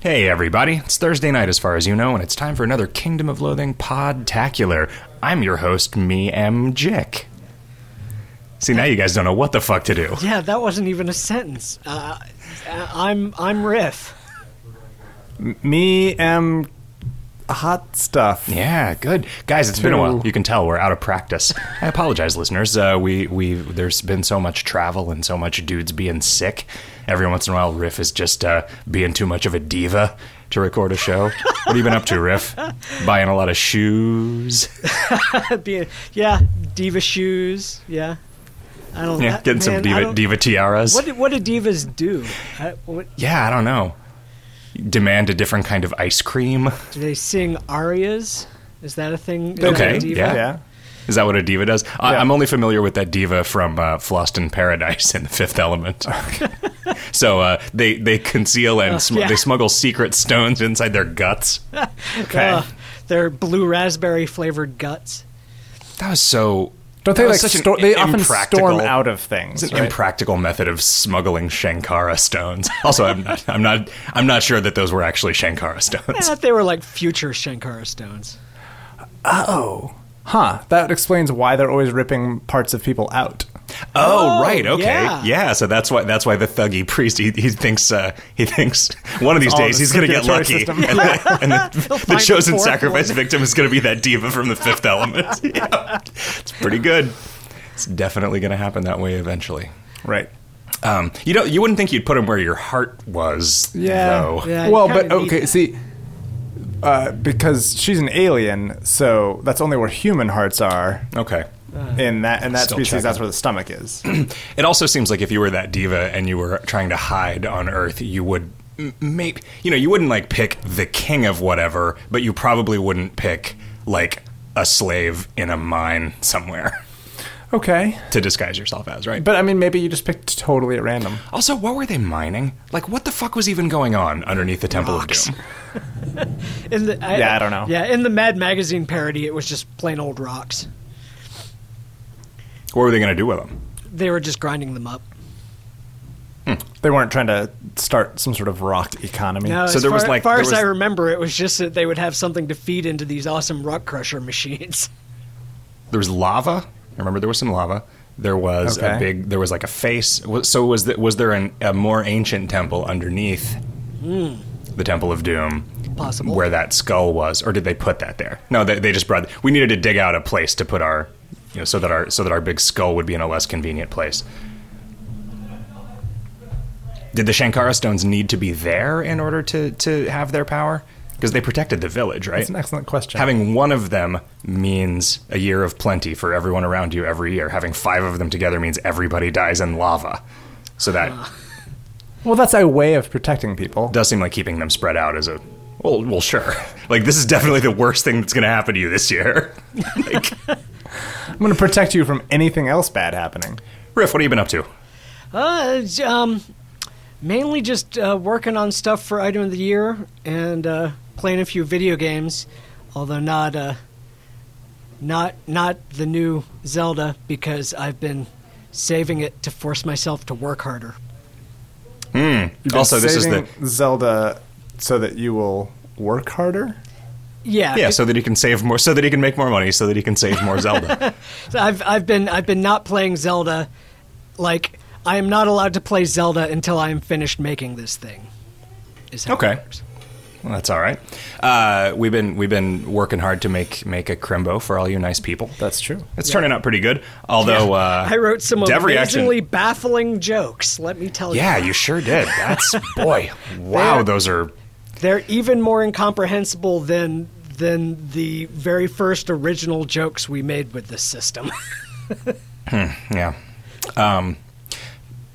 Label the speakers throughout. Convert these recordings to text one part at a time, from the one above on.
Speaker 1: Hey, everybody. It's Thursday night, as far as you know, and it's time for another Kingdom of Loathing podtacular. I'm your host, me, M. Jick. See, now you guys don't know what the fuck to do.
Speaker 2: Yeah, that wasn't even a sentence. Uh, I'm I'm Riff.
Speaker 3: Me am hot stuff.
Speaker 1: Yeah, good guys. It's been a while. You can tell we're out of practice. I apologize, listeners. Uh, we we there's been so much travel and so much dudes being sick. Every once in a while, Riff is just uh, being too much of a diva to record a show. what have you been up to, Riff? Buying a lot of shoes.
Speaker 2: Be- yeah, diva shoes. Yeah, I don't.
Speaker 1: Yeah,
Speaker 2: that-
Speaker 1: getting some
Speaker 2: man, I
Speaker 1: diva diva tiaras.
Speaker 2: What do, what do divas do? Uh, what,
Speaker 1: Yeah, I don't know. Demand a different kind of ice cream.
Speaker 2: do they sing arias? Is that a thing? Is that a
Speaker 1: Okay,
Speaker 2: diva?
Speaker 1: yeah.
Speaker 3: Yeah.
Speaker 1: Is that what a diva does? I,
Speaker 3: Yeah.
Speaker 1: I'm only familiar with that diva from uh, Fhloston Paradise in The Fifth Element. so uh, they they conceal and sm-
Speaker 2: yeah.
Speaker 1: they smuggle secret stones inside their guts.
Speaker 3: Okay.
Speaker 2: Uh, their blue raspberry flavored guts.
Speaker 1: That was so.
Speaker 3: Don't they like
Speaker 1: such an
Speaker 3: sto- they often
Speaker 1: impractical-
Speaker 3: storm out of things?
Speaker 1: It's an
Speaker 3: right?
Speaker 1: impractical method of smuggling Shankara stones. Also, I'm not, I'm not, I'm not sure that those were actually Shankara
Speaker 2: I
Speaker 1: stones.
Speaker 2: thought they were like future Shankara stones.
Speaker 3: Uh oh, huh. That explains why they're always ripping parts of people out.
Speaker 1: Oh,
Speaker 2: Oh,
Speaker 1: right, okay,
Speaker 2: yeah.
Speaker 1: yeah. So that's why that's why the thuggy priest he, he thinks uh, he thinks one of these days
Speaker 3: the
Speaker 1: he's going to get lucky,
Speaker 3: system.
Speaker 1: and, the, and the, the chosen
Speaker 2: the
Speaker 1: sacrifice
Speaker 2: one.
Speaker 1: victim is going to be that diva from the Fifth Element. Yeah. It's pretty good. It's definitely going to happen that way eventually.
Speaker 3: Right.
Speaker 1: Um, you don't. You wouldn't think you'd put him where your heart was, though.
Speaker 2: Yeah,
Speaker 3: well, but okay,
Speaker 2: that.
Speaker 3: see, uh, because she's an alien, so that's only where human hearts are.
Speaker 1: Okay.
Speaker 3: Uh, in that in that
Speaker 1: Still
Speaker 3: species,
Speaker 1: checking.
Speaker 3: that's where the stomach is.
Speaker 1: It also seems like if you were that diva and you were trying to hide on Earth, you would maybe you know you wouldn't like pick the king of whatever, but you probably wouldn't pick like a slave in a mine somewhere
Speaker 3: okay,
Speaker 1: to disguise yourself as, right?
Speaker 3: but I mean, maybe you just picked totally at random.
Speaker 1: also, what were they mining? Like, what the fuck was even going on underneath the Temple
Speaker 2: Rocks.
Speaker 1: of Doom?
Speaker 2: In the,
Speaker 3: Yeah, I don't know.
Speaker 2: Yeah, in the Mad Magazine parody, it was just plain old rocks.
Speaker 1: What were they going to do with them?
Speaker 2: They were just grinding them up. Hmm.
Speaker 3: They weren't trying to start some sort of rock economy.
Speaker 2: No,
Speaker 1: So
Speaker 2: as
Speaker 1: there
Speaker 2: far,
Speaker 1: was, like-
Speaker 2: far
Speaker 1: there
Speaker 2: as
Speaker 1: was-
Speaker 2: I remember, it was just that they would have something to feed into these awesome rock crusher machines.
Speaker 1: There was lava. I remember there was some lava. There was a big. There was like a face. So was the, was there an, a more ancient temple underneath hmm. the Temple of Doom?
Speaker 2: Possible.
Speaker 1: Where that skull was, or did they put that there? No, they, they just brought. We needed to dig out a place to put our, you know, so that our so that our big skull would be in a less convenient place. Did the Shankara stones need to be there in order to to have their power? Because they protected the village, right?
Speaker 3: That's an excellent question.
Speaker 1: Having one of them means a year of plenty for everyone around you every year. Having five of them together means everybody dies in lava. So that ah.
Speaker 3: well, that's a way of protecting people.
Speaker 1: does seem like keeping them spread out is a well, well, sure. Like this is definitely the worst thing that's going to happen to you this year. like,
Speaker 3: I'm going to protect you from anything else bad happening.
Speaker 1: Riff, what have you been up to?
Speaker 2: Uh, um, mainly just uh, working on stuff for item of the year and uh, playing a few video games, although not uh, not not the new Zelda because I've been saving it to force myself to work harder.
Speaker 3: You've
Speaker 1: Also, this is the
Speaker 3: Zelda so that you will work harder.
Speaker 2: Yeah,
Speaker 1: yeah, so that he can save more, so that he can make more money, so that he can save more Zelda.
Speaker 2: So I've I've been I've been not playing Zelda, like I am not allowed to play Zelda until I am finished making this thing. Is how it
Speaker 1: Okay.
Speaker 2: works.
Speaker 1: well, that's all right. Uh, we've been we've been working hard to make make a crimbo for all you nice people.
Speaker 3: That's true.
Speaker 1: It's turning out pretty good. Although uh,
Speaker 2: I wrote some
Speaker 1: Dev reaction-
Speaker 2: amazingly baffling jokes. Let me tell you.
Speaker 1: Yeah, you sure did. That's boy. Wow,
Speaker 2: They're-
Speaker 1: those are
Speaker 2: They're even more incomprehensible than than the very first original jokes we made with this system.
Speaker 1: yeah. Um,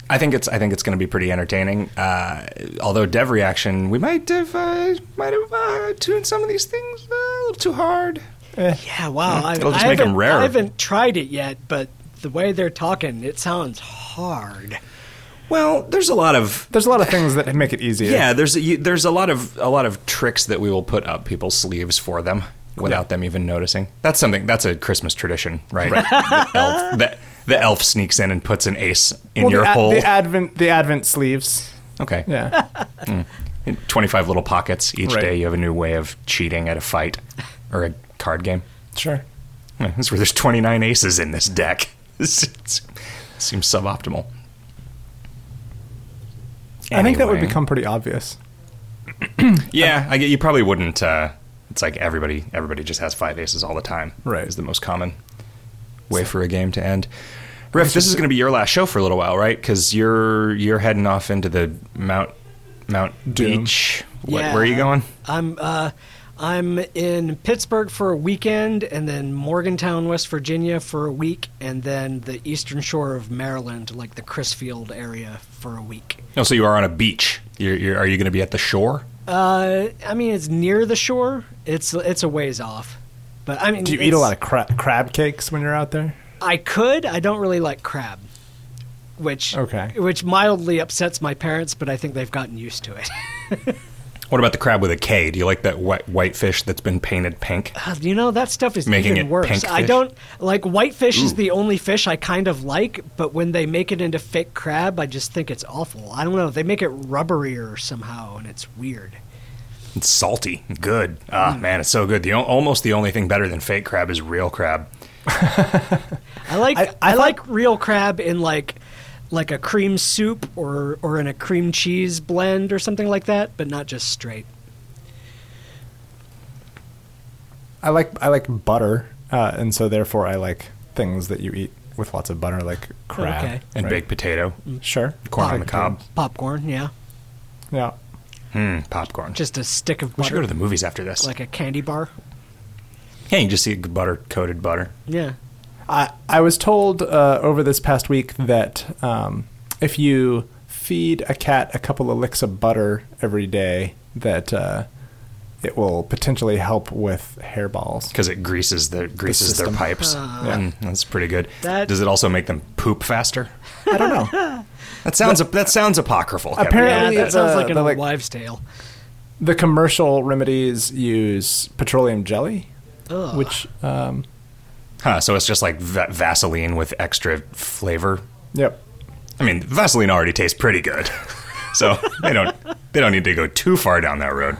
Speaker 1: I think it's I think it's going to be pretty entertaining. Uh, although dev reaction, we might have uh, might have uh, tuned some of these things a little too hard.
Speaker 2: yeah, wow. I,
Speaker 1: It'll just
Speaker 2: I
Speaker 1: make 'em
Speaker 2: haven't-
Speaker 1: rarer.
Speaker 2: I haven't tried it yet, but the way they're talking, it sounds hard.
Speaker 1: Well, there's a lot of
Speaker 3: There's a lot of things that make it easier.
Speaker 1: yeah. There's a, you- there's a lot of a lot of tricks that we will put up people's sleeves for them without them even noticing. That's something. That's a Christmas tradition, right? the, elf, the, the elf sneaks in and puts an ace in
Speaker 3: Well,
Speaker 1: your
Speaker 3: the,
Speaker 1: hole.
Speaker 3: the advent the advent sleeves.
Speaker 1: okay.
Speaker 3: Yeah. Hmm.
Speaker 1: 25 little pockets. Each
Speaker 3: Right.
Speaker 1: day you have a new way of cheating at a fight or a card game.
Speaker 3: Sure.
Speaker 1: Yeah, That's where there's 29 aces in this deck. It's- seems suboptimal.
Speaker 3: I think that would become pretty obvious.
Speaker 1: Yeah, I get you probably wouldn't. Uh, it's like everybody everybody just has five aces all the time.
Speaker 3: Right.
Speaker 1: is the most common way for a game to end. Riff, this is going to be your last show for a little while, right? Because you're you're heading off into the Mount Mount
Speaker 3: Doom.
Speaker 1: Beach. What,
Speaker 2: Yeah.
Speaker 1: Where are you going?
Speaker 2: I'm uh, I'm in Pittsburgh for a weekend, and then Morgantown, West Virginia, for a week, and then the Eastern Shore of Maryland, like the Crisfield area, for a week.
Speaker 1: Oh, so you are on a beach. You're, you're, are you going to be at the shore?
Speaker 2: Uh, I mean, it's near the shore. It's it's a ways off, but I mean,
Speaker 3: Do you eat a lot of cra- crab cakes when you're out there?
Speaker 2: I could. I don't really like crab, which
Speaker 3: Okay.
Speaker 2: which mildly upsets my parents, but I think they've gotten used to it.
Speaker 1: What about the crab with a K? Do you like that white, white fish that's been painted pink?
Speaker 2: Uh, you know that stuff is
Speaker 1: Making
Speaker 2: even
Speaker 1: it
Speaker 2: worse.
Speaker 1: pink
Speaker 2: I
Speaker 1: fish?
Speaker 2: don't like whitefish is
Speaker 1: Ooh.
Speaker 2: the only fish I kind of like, but when they make it into fake crab, I just think it's awful. I don't know. They make it rubberier somehow, and it's weird.
Speaker 1: It's salty, good.
Speaker 2: Mm.
Speaker 1: Ah, man, it's so good. The o- almost the only thing better than fake crab is real crab.
Speaker 2: I like
Speaker 3: I-
Speaker 2: I,
Speaker 3: I thought-
Speaker 2: like real crab in like like a cream soup or or in a cream cheese blend or something like that, but not just straight.
Speaker 3: I like I like butter, uh, and so therefore I like things that you eat with lots of butter, like crab
Speaker 2: Okay.
Speaker 1: And
Speaker 3: right?
Speaker 1: baked potato,
Speaker 3: Sure,
Speaker 1: corn on the cob.
Speaker 2: Popcorn, yeah,
Speaker 3: Yeah,
Speaker 1: Hmm, popcorn.
Speaker 2: just a stick of
Speaker 1: we should
Speaker 2: butter,
Speaker 1: go to the movies after this.
Speaker 2: like a candy bar.
Speaker 1: yeah, you just eat butter coated butter.
Speaker 2: Yeah.
Speaker 3: I I was told uh, over this past week that um, if you feed a cat a couple of licks of butter every day, that uh, it will potentially help with hairballs.
Speaker 1: because it greases the greases their
Speaker 3: system.
Speaker 1: pipes.
Speaker 2: Ah.
Speaker 1: Mm, that's pretty good.
Speaker 2: That-
Speaker 1: Does it also make them poop faster?
Speaker 3: I don't know.
Speaker 1: That sounds that sounds apocryphal.
Speaker 3: Apparently-
Speaker 2: Yeah, that sounds like an old
Speaker 3: like-
Speaker 2: wives' tale.
Speaker 3: the commercial remedies use petroleum jelly,
Speaker 2: Ugh.
Speaker 3: which um,
Speaker 1: Huh, so it's just like va- Vaseline with extra flavor.
Speaker 3: yep.
Speaker 1: I mean, Vaseline already tastes pretty good, so they don't they don't need to go too far down that road.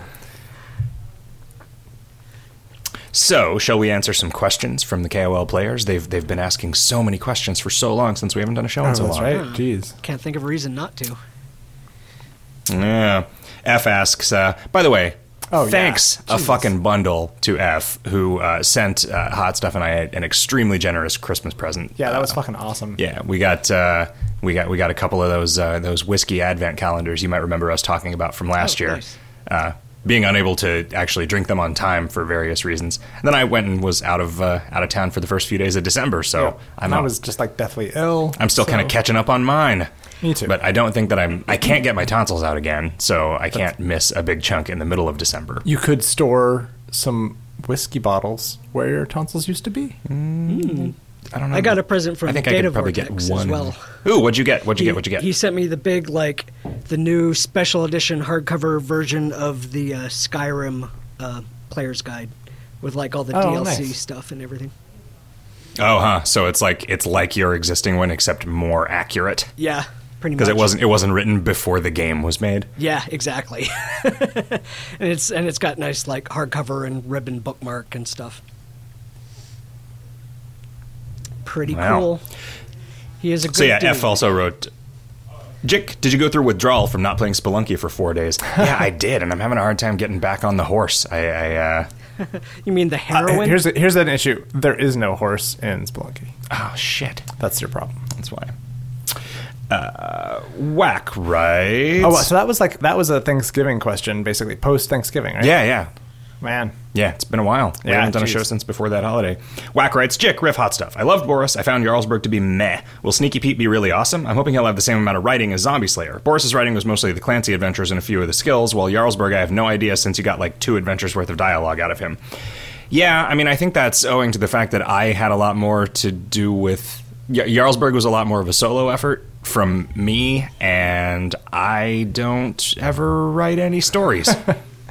Speaker 1: So, shall we answer some questions from the KOL players? They've they've been asking so many questions for so long since we haven't done a show
Speaker 3: Oh,
Speaker 1: in so
Speaker 3: that's
Speaker 1: long.
Speaker 3: right. Jeez.
Speaker 2: Can't think of a reason not to.
Speaker 1: Yeah. F asks. Uh, by the way,
Speaker 3: Oh, yeah.
Speaker 1: thanks a fucking bundle to F who uh, sent uh, Hot Stuff and I an extremely generous Christmas present.
Speaker 3: Yeah, that was
Speaker 1: Uh,
Speaker 3: fucking awesome.
Speaker 1: Yeah, we got uh, we got we got a couple of those uh, those whiskey advent calendars you might remember us talking about from last
Speaker 2: Oh,
Speaker 1: year.
Speaker 2: nice.
Speaker 1: Uh, being unable to actually drink them on time for various reasons. And then I went and was out of uh, out of town for the first few days of December, so
Speaker 3: And I was just like deathly ill.
Speaker 1: I'm still kind of catching up on mine.
Speaker 3: Me too.
Speaker 1: But I don't think that I'm. I can't get my tonsils out again, so I can't miss a big chunk in the middle of December.
Speaker 3: You could store some whiskey bottles where your tonsils used to be.
Speaker 1: I don't know.
Speaker 2: I got a present from
Speaker 1: I think I
Speaker 2: Data
Speaker 1: could probably
Speaker 2: Vortex
Speaker 1: get one.
Speaker 2: as well.
Speaker 1: Ooh, what'd you get? What'd you
Speaker 2: he,
Speaker 1: get? What'd you get?
Speaker 2: He sent me the big, like, the new special edition hardcover version of the uh, Skyrim uh, Player's Guide with, like, all the
Speaker 3: Oh,
Speaker 2: DLC
Speaker 3: nice.
Speaker 2: stuff and everything.
Speaker 1: oh, huh. So it's like it's like your existing one, except more accurate.
Speaker 2: Yeah, pretty much.
Speaker 1: because it wasn't it wasn't written before the game was made.
Speaker 2: Yeah, exactly. and it's and it's got nice like hardcover and ribbon bookmark and stuff. Pretty
Speaker 1: Wow.
Speaker 2: cool. He is a good guy.
Speaker 1: So yeah,
Speaker 2: dude.
Speaker 1: F also wrote. Jick, did you go through withdrawal from not playing Spelunky for four days? yeah, I did, and I'm having a hard time getting back on the horse. I, I uh,
Speaker 2: You mean the
Speaker 3: Uh,
Speaker 2: heroin?
Speaker 3: here's here's an issue. There is no horse in Spelunky.
Speaker 1: oh shit,
Speaker 3: That's your problem.
Speaker 1: that's why. Uh, whack right?
Speaker 3: Oh, so that was like that was a Thanksgiving question, basically post Thanksgiving, right?
Speaker 1: yeah, yeah.
Speaker 3: man.
Speaker 1: Yeah, it's been a while. We
Speaker 3: Yeah,
Speaker 1: haven't done a show since before that holiday. Whack writes, Jick, riff hot stuff. I loved Boris. I found Jarlsberg to be meh. Will Sneaky Pete be really awesome? I'm hoping he'll have the same amount of writing as Zombie Slayer. Boris's writing was mostly the Clancy adventures and a few of the skills, while Jarlsberg, I have no idea since you got like two adventures worth of dialogue out of him. Yeah, I mean, I think that's owing to the fact that I had a lot more to do with. Jarlsberg was a lot more of a solo effort from me, and I don't ever write any stories.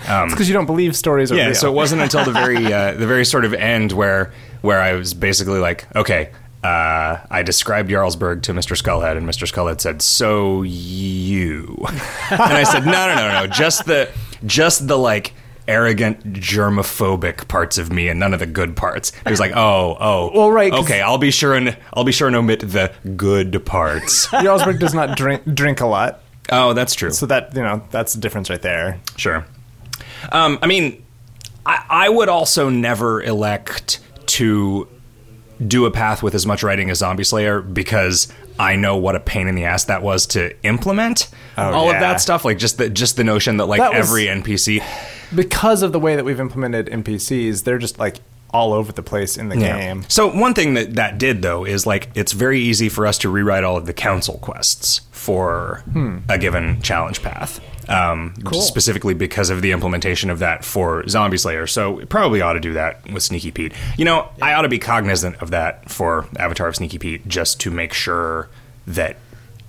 Speaker 3: It's because you don't believe stories are
Speaker 1: Yeah,
Speaker 3: real.
Speaker 1: so it wasn't until the very uh, the very sort of end where where I was basically like, okay, uh, I described Jarlsberg to Mr. Skullhead, and Mr. Skullhead said, "So you?" and I said, "No, no, no, no, just the, just the like." Arrogant, germophobic parts of me, and none of the good parts. He was like, "Oh, oh,
Speaker 3: Well, right.
Speaker 1: okay. I'll be sure and I'll be sure and omit the good parts."
Speaker 3: Jarlsberg does not drink drink a lot,
Speaker 1: oh, that's true.
Speaker 3: so that you know that's the difference right there.
Speaker 1: Sure. Um, I mean, I, I would also never elect to do a path with as much writing as Zombie Slayer because I know what a pain in the ass that was to implement.
Speaker 3: Oh,
Speaker 1: all of that stuff, like just the just the notion that like
Speaker 3: That was-
Speaker 1: every NPC.
Speaker 3: Because of the way that we've implemented NPCs, they're just like all over the place in the game.
Speaker 1: So one thing that that did though is like it's very easy for us to rewrite all of the council quests for
Speaker 3: Hmm.
Speaker 1: a given challenge path. Um, Specifically because of the implementation of that for Zombie Slayer. So probably ought to do that with Sneaky Pete. You know, I ought to be cognizant of that for Avatar of Sneaky Pete just to make sure that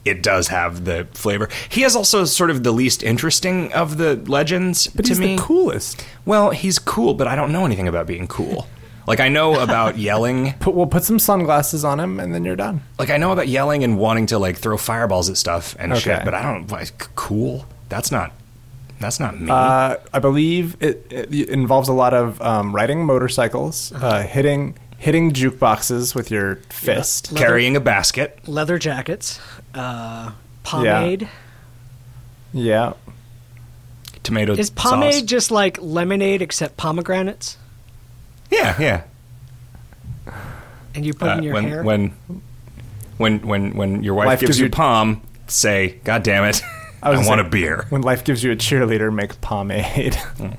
Speaker 1: it does have the flavor. He is also sort of the least interesting of the legends
Speaker 3: But
Speaker 1: to
Speaker 3: he's
Speaker 1: me.
Speaker 3: the coolest.
Speaker 1: Well, he's cool, but I don't know anything about being cool. Like I know about yelling.
Speaker 3: Put we'll put some sunglasses on him, and then you're done.
Speaker 1: Like I know about yelling and wanting to like throw fireballs at stuff and shit, but I don't like cool. That's not that's not me.
Speaker 3: Uh, I believe it, it involves a lot of um, riding motorcycles, uh, hitting hitting jukeboxes with your fist.
Speaker 2: leather-
Speaker 1: Carrying a basket.
Speaker 2: Leather jackets, uh, pomade.
Speaker 3: Yeah.
Speaker 1: Tomato
Speaker 2: Is pomade
Speaker 1: sauce.
Speaker 2: just like lemonade except pomegranates?
Speaker 1: Yeah, yeah.
Speaker 2: And you put
Speaker 1: Uh,
Speaker 2: in your
Speaker 1: when
Speaker 2: hair?
Speaker 1: when when when when your wife,
Speaker 3: Life
Speaker 1: gives
Speaker 3: gives
Speaker 1: you
Speaker 3: you-
Speaker 1: palm, say, "God damn it, I,
Speaker 3: was gonna
Speaker 1: want
Speaker 3: say-
Speaker 1: a beer."
Speaker 3: When life gives you a cheerleader, make pomade.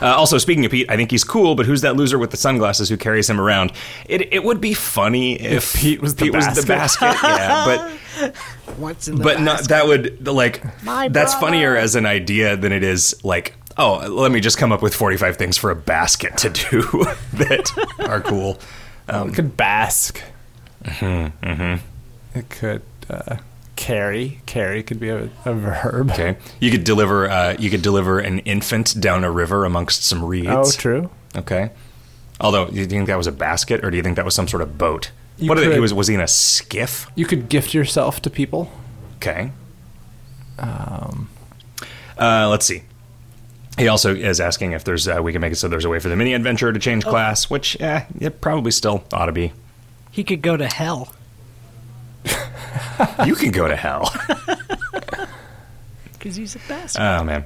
Speaker 1: Uh, also, speaking of Pete, I think he's cool, but who's that loser with the sunglasses who carries him around? It it would be funny if,
Speaker 3: Pete was the Pete
Speaker 1: was the basket. yeah, but
Speaker 2: What's in the
Speaker 1: but not that would like
Speaker 2: My
Speaker 1: that's
Speaker 2: brother.
Speaker 1: funnier as an idea than it is like oh let me just come up with 45 things for a basket to do that are cool
Speaker 3: it could bask. Mhm. Mhm. It could uh, carry. Carry could be a, a verb.
Speaker 1: okay you could deliver uh, you could deliver an infant down a river amongst some reeds
Speaker 3: Oh, true.
Speaker 1: okay although do you think that was a basket or do you think that was some sort of boat
Speaker 3: You
Speaker 1: what are they- he was was he in a skiff
Speaker 3: You could gift yourself to people.
Speaker 1: Okay. Um, uh, let's see. He also is asking if there's uh, we can make it so there's a way for the mini adventure to
Speaker 2: Oh.
Speaker 1: change class, which eh, it probably still ought to be.
Speaker 2: He could go to hell.
Speaker 1: You can go to hell.
Speaker 2: Because he's a bastard.
Speaker 1: Oh man.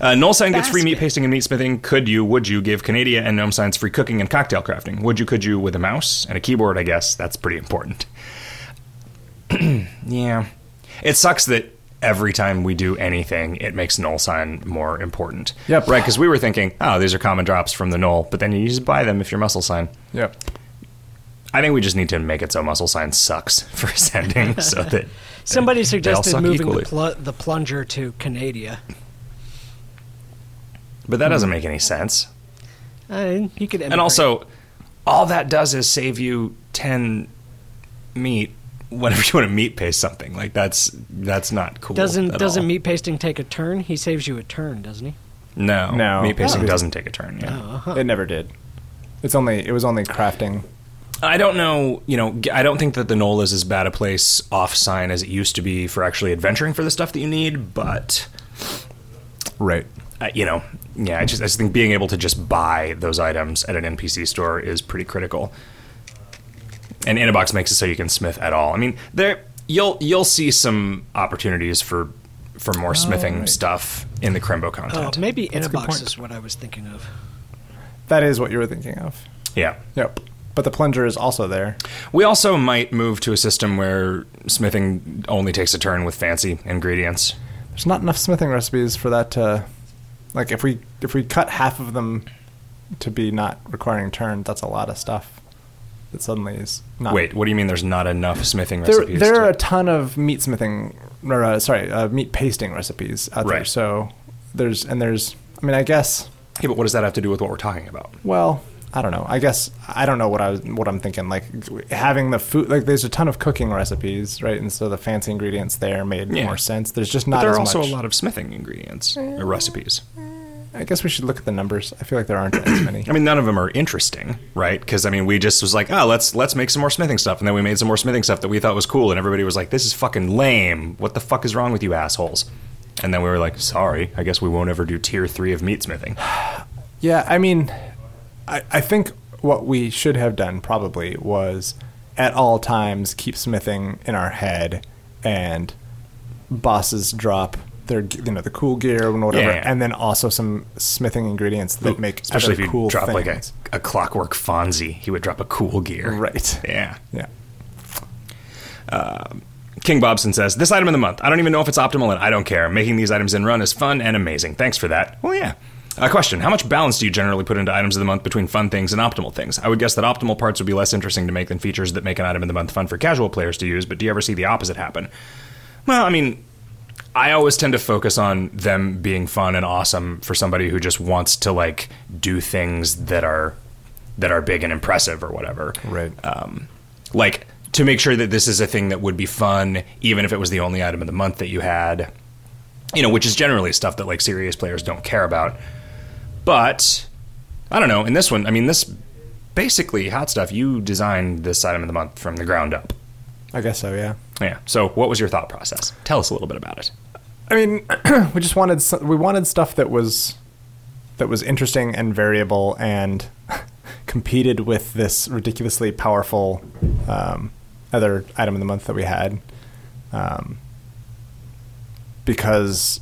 Speaker 1: Uh, Knoll Sign gets free meat pasting and meat smithing. Could you, would you give Canadia and Gnome Signs free cooking and cocktail crafting? Would you, could you with a mouse and a keyboard, I guess? That's pretty important. yeah. It sucks that every time we do anything, it makes Knoll Sign more important.
Speaker 3: Yep.
Speaker 1: Right, because we were thinking, oh, these are common drops from the Knoll, but then you just buy them if you're Muscle Sign.
Speaker 3: Yep.
Speaker 1: I think we just need to make it so Muscle Sign sucks for sending so that.
Speaker 2: Somebody
Speaker 1: they all
Speaker 2: suggested
Speaker 1: suck
Speaker 2: moving the, pl- the plunger to Canada.
Speaker 1: But that doesn't make any sense.
Speaker 2: Uh, he could
Speaker 1: And also, all that does is save you ten meat whenever you want to meat paste something. Like that's that's not cool.
Speaker 2: doesn't
Speaker 1: at
Speaker 2: doesn't
Speaker 1: all.
Speaker 2: meat pasting take a turn? He saves you a turn, doesn't he?
Speaker 1: No,
Speaker 3: No.
Speaker 1: meat pasting
Speaker 3: Oh.
Speaker 1: doesn't take a turn. Yeah.
Speaker 3: It never did. It's only it was only crafting.
Speaker 1: I don't know. You know, I don't think that the Knoll is as bad a place off sign as it used to be for actually adventuring for the stuff that you need. But
Speaker 3: Right.
Speaker 1: uh, you know, yeah, I just I just think being able to just buy those items at an NPC store is pretty critical. And Innabox makes it so you can smith at all. I mean, there you'll you'll see some opportunities for for more smithing stuff in the Crimbo
Speaker 2: Oh,
Speaker 1: content.
Speaker 2: maybe
Speaker 3: That's a good Innabox
Speaker 2: is what I was thinking of.
Speaker 3: That is what you were thinking of.
Speaker 1: yeah.
Speaker 3: Yep. But the plunger is also there.
Speaker 1: We also might move to a system where smithing only takes a turn with fancy ingredients.
Speaker 3: There's not enough smithing recipes for that to like if we if we cut half of them to be not requiring turn, that's a lot of stuff. That suddenly is not
Speaker 1: Wait, what do you mean there's not enough smithing
Speaker 3: There,
Speaker 1: recipes?
Speaker 3: there
Speaker 1: to-
Speaker 3: are a ton of meat smithing, or uh, sorry, uh, meat pasting recipes out there.
Speaker 1: Right.
Speaker 3: So there's and there's. I mean, I guess.
Speaker 1: Yeah, but what does that have to do with what we're talking about?
Speaker 3: Well, I don't know. I guess I don't know what I was, what I'm thinking. Like having the food, like there's a ton of cooking recipes, right? And so the fancy ingredients there made
Speaker 1: Yeah.
Speaker 3: more sense. There's just
Speaker 1: But
Speaker 3: not
Speaker 1: there
Speaker 3: as
Speaker 1: are also
Speaker 3: much.
Speaker 1: a lot of smithing ingredients or mm-hmm. recipes.
Speaker 3: I guess we should look at the numbers. I feel like there aren't as many.
Speaker 1: I mean, none of them are interesting, right? Because I mean, we just was like, oh, let's let's make some more smithing stuff, and then we made some more smithing stuff that we thought was cool, and everybody was like, this is fucking lame. What the fuck is wrong with you assholes? And then we were like, sorry, I guess we won't ever do tier three of meat smithing.
Speaker 3: Yeah, I mean, I, I think what we should have done probably was at all times keep smithing in our head and bosses drop their you know the cool gear and whatever,
Speaker 1: Yeah, yeah.
Speaker 3: and then also some smithing ingredients that make
Speaker 1: Especially if you
Speaker 3: cool
Speaker 1: drop like a,
Speaker 3: things.
Speaker 1: a clockwork Fonzie, he would drop a cool gear.
Speaker 3: right.
Speaker 1: Yeah.
Speaker 3: Yeah.
Speaker 1: Um, King Bobson says, This item of the month. I don't even know if it's optimal and I don't care. Making these items in run is fun and amazing. Thanks for that. Well, yeah. A question How much balance do you generally put into items of the month between fun things and optimal things? I would guess that optimal parts would be less interesting to make than features that make an item of the month fun for casual players to use, but do you ever see the opposite happen? Well, I mean, I always tend to focus on them being fun and awesome for somebody who just wants to like do things that are that are big and impressive or whatever.
Speaker 3: Right.
Speaker 1: Um, like to make sure that this is a thing that would be fun, even if it was the only item of the month that you had. You know, which is generally stuff that like serious players don't care about. But I don't know. In this one, I mean, this basically hot stuff. You designed this item of the month from the ground up.
Speaker 3: I guess so. Yeah.
Speaker 1: Yeah. So, what was your thought process? Tell us a little bit about it.
Speaker 3: I mean, we just wanted we wanted stuff that was that was interesting and variable and competed with this ridiculously powerful um, other item of the month that we had, um, because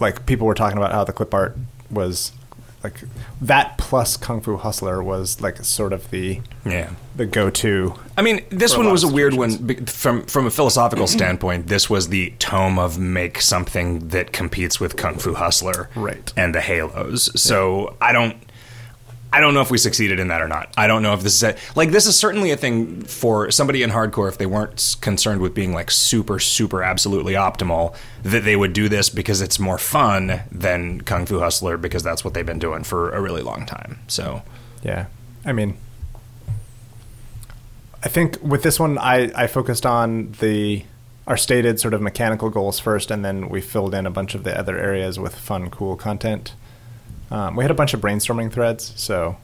Speaker 3: like people were talking about how the clip art was like that plus Kung Fu Hustler was like sort of the
Speaker 1: Yeah.
Speaker 3: the go to.
Speaker 1: I mean, this one was a weird one from from a philosophical standpoint. This was the tome of make something that competes with Kung Fu Hustler,
Speaker 3: Right.
Speaker 1: And the Halos. So I don't, I don't know if we succeeded in that or not. I don't know if this is a, like this is certainly a thing for somebody in hardcore if they weren't concerned with being like super super absolutely optimal that they would do this because it's more fun than Kung Fu Hustler because that's what they've been doing for a really long time. So
Speaker 3: Yeah. I mean, I think with this one, I, I focused on the our stated sort of mechanical goals first, and then we filled in a bunch of the other areas with fun, cool content. Um, we had a bunch of brainstorming threads, so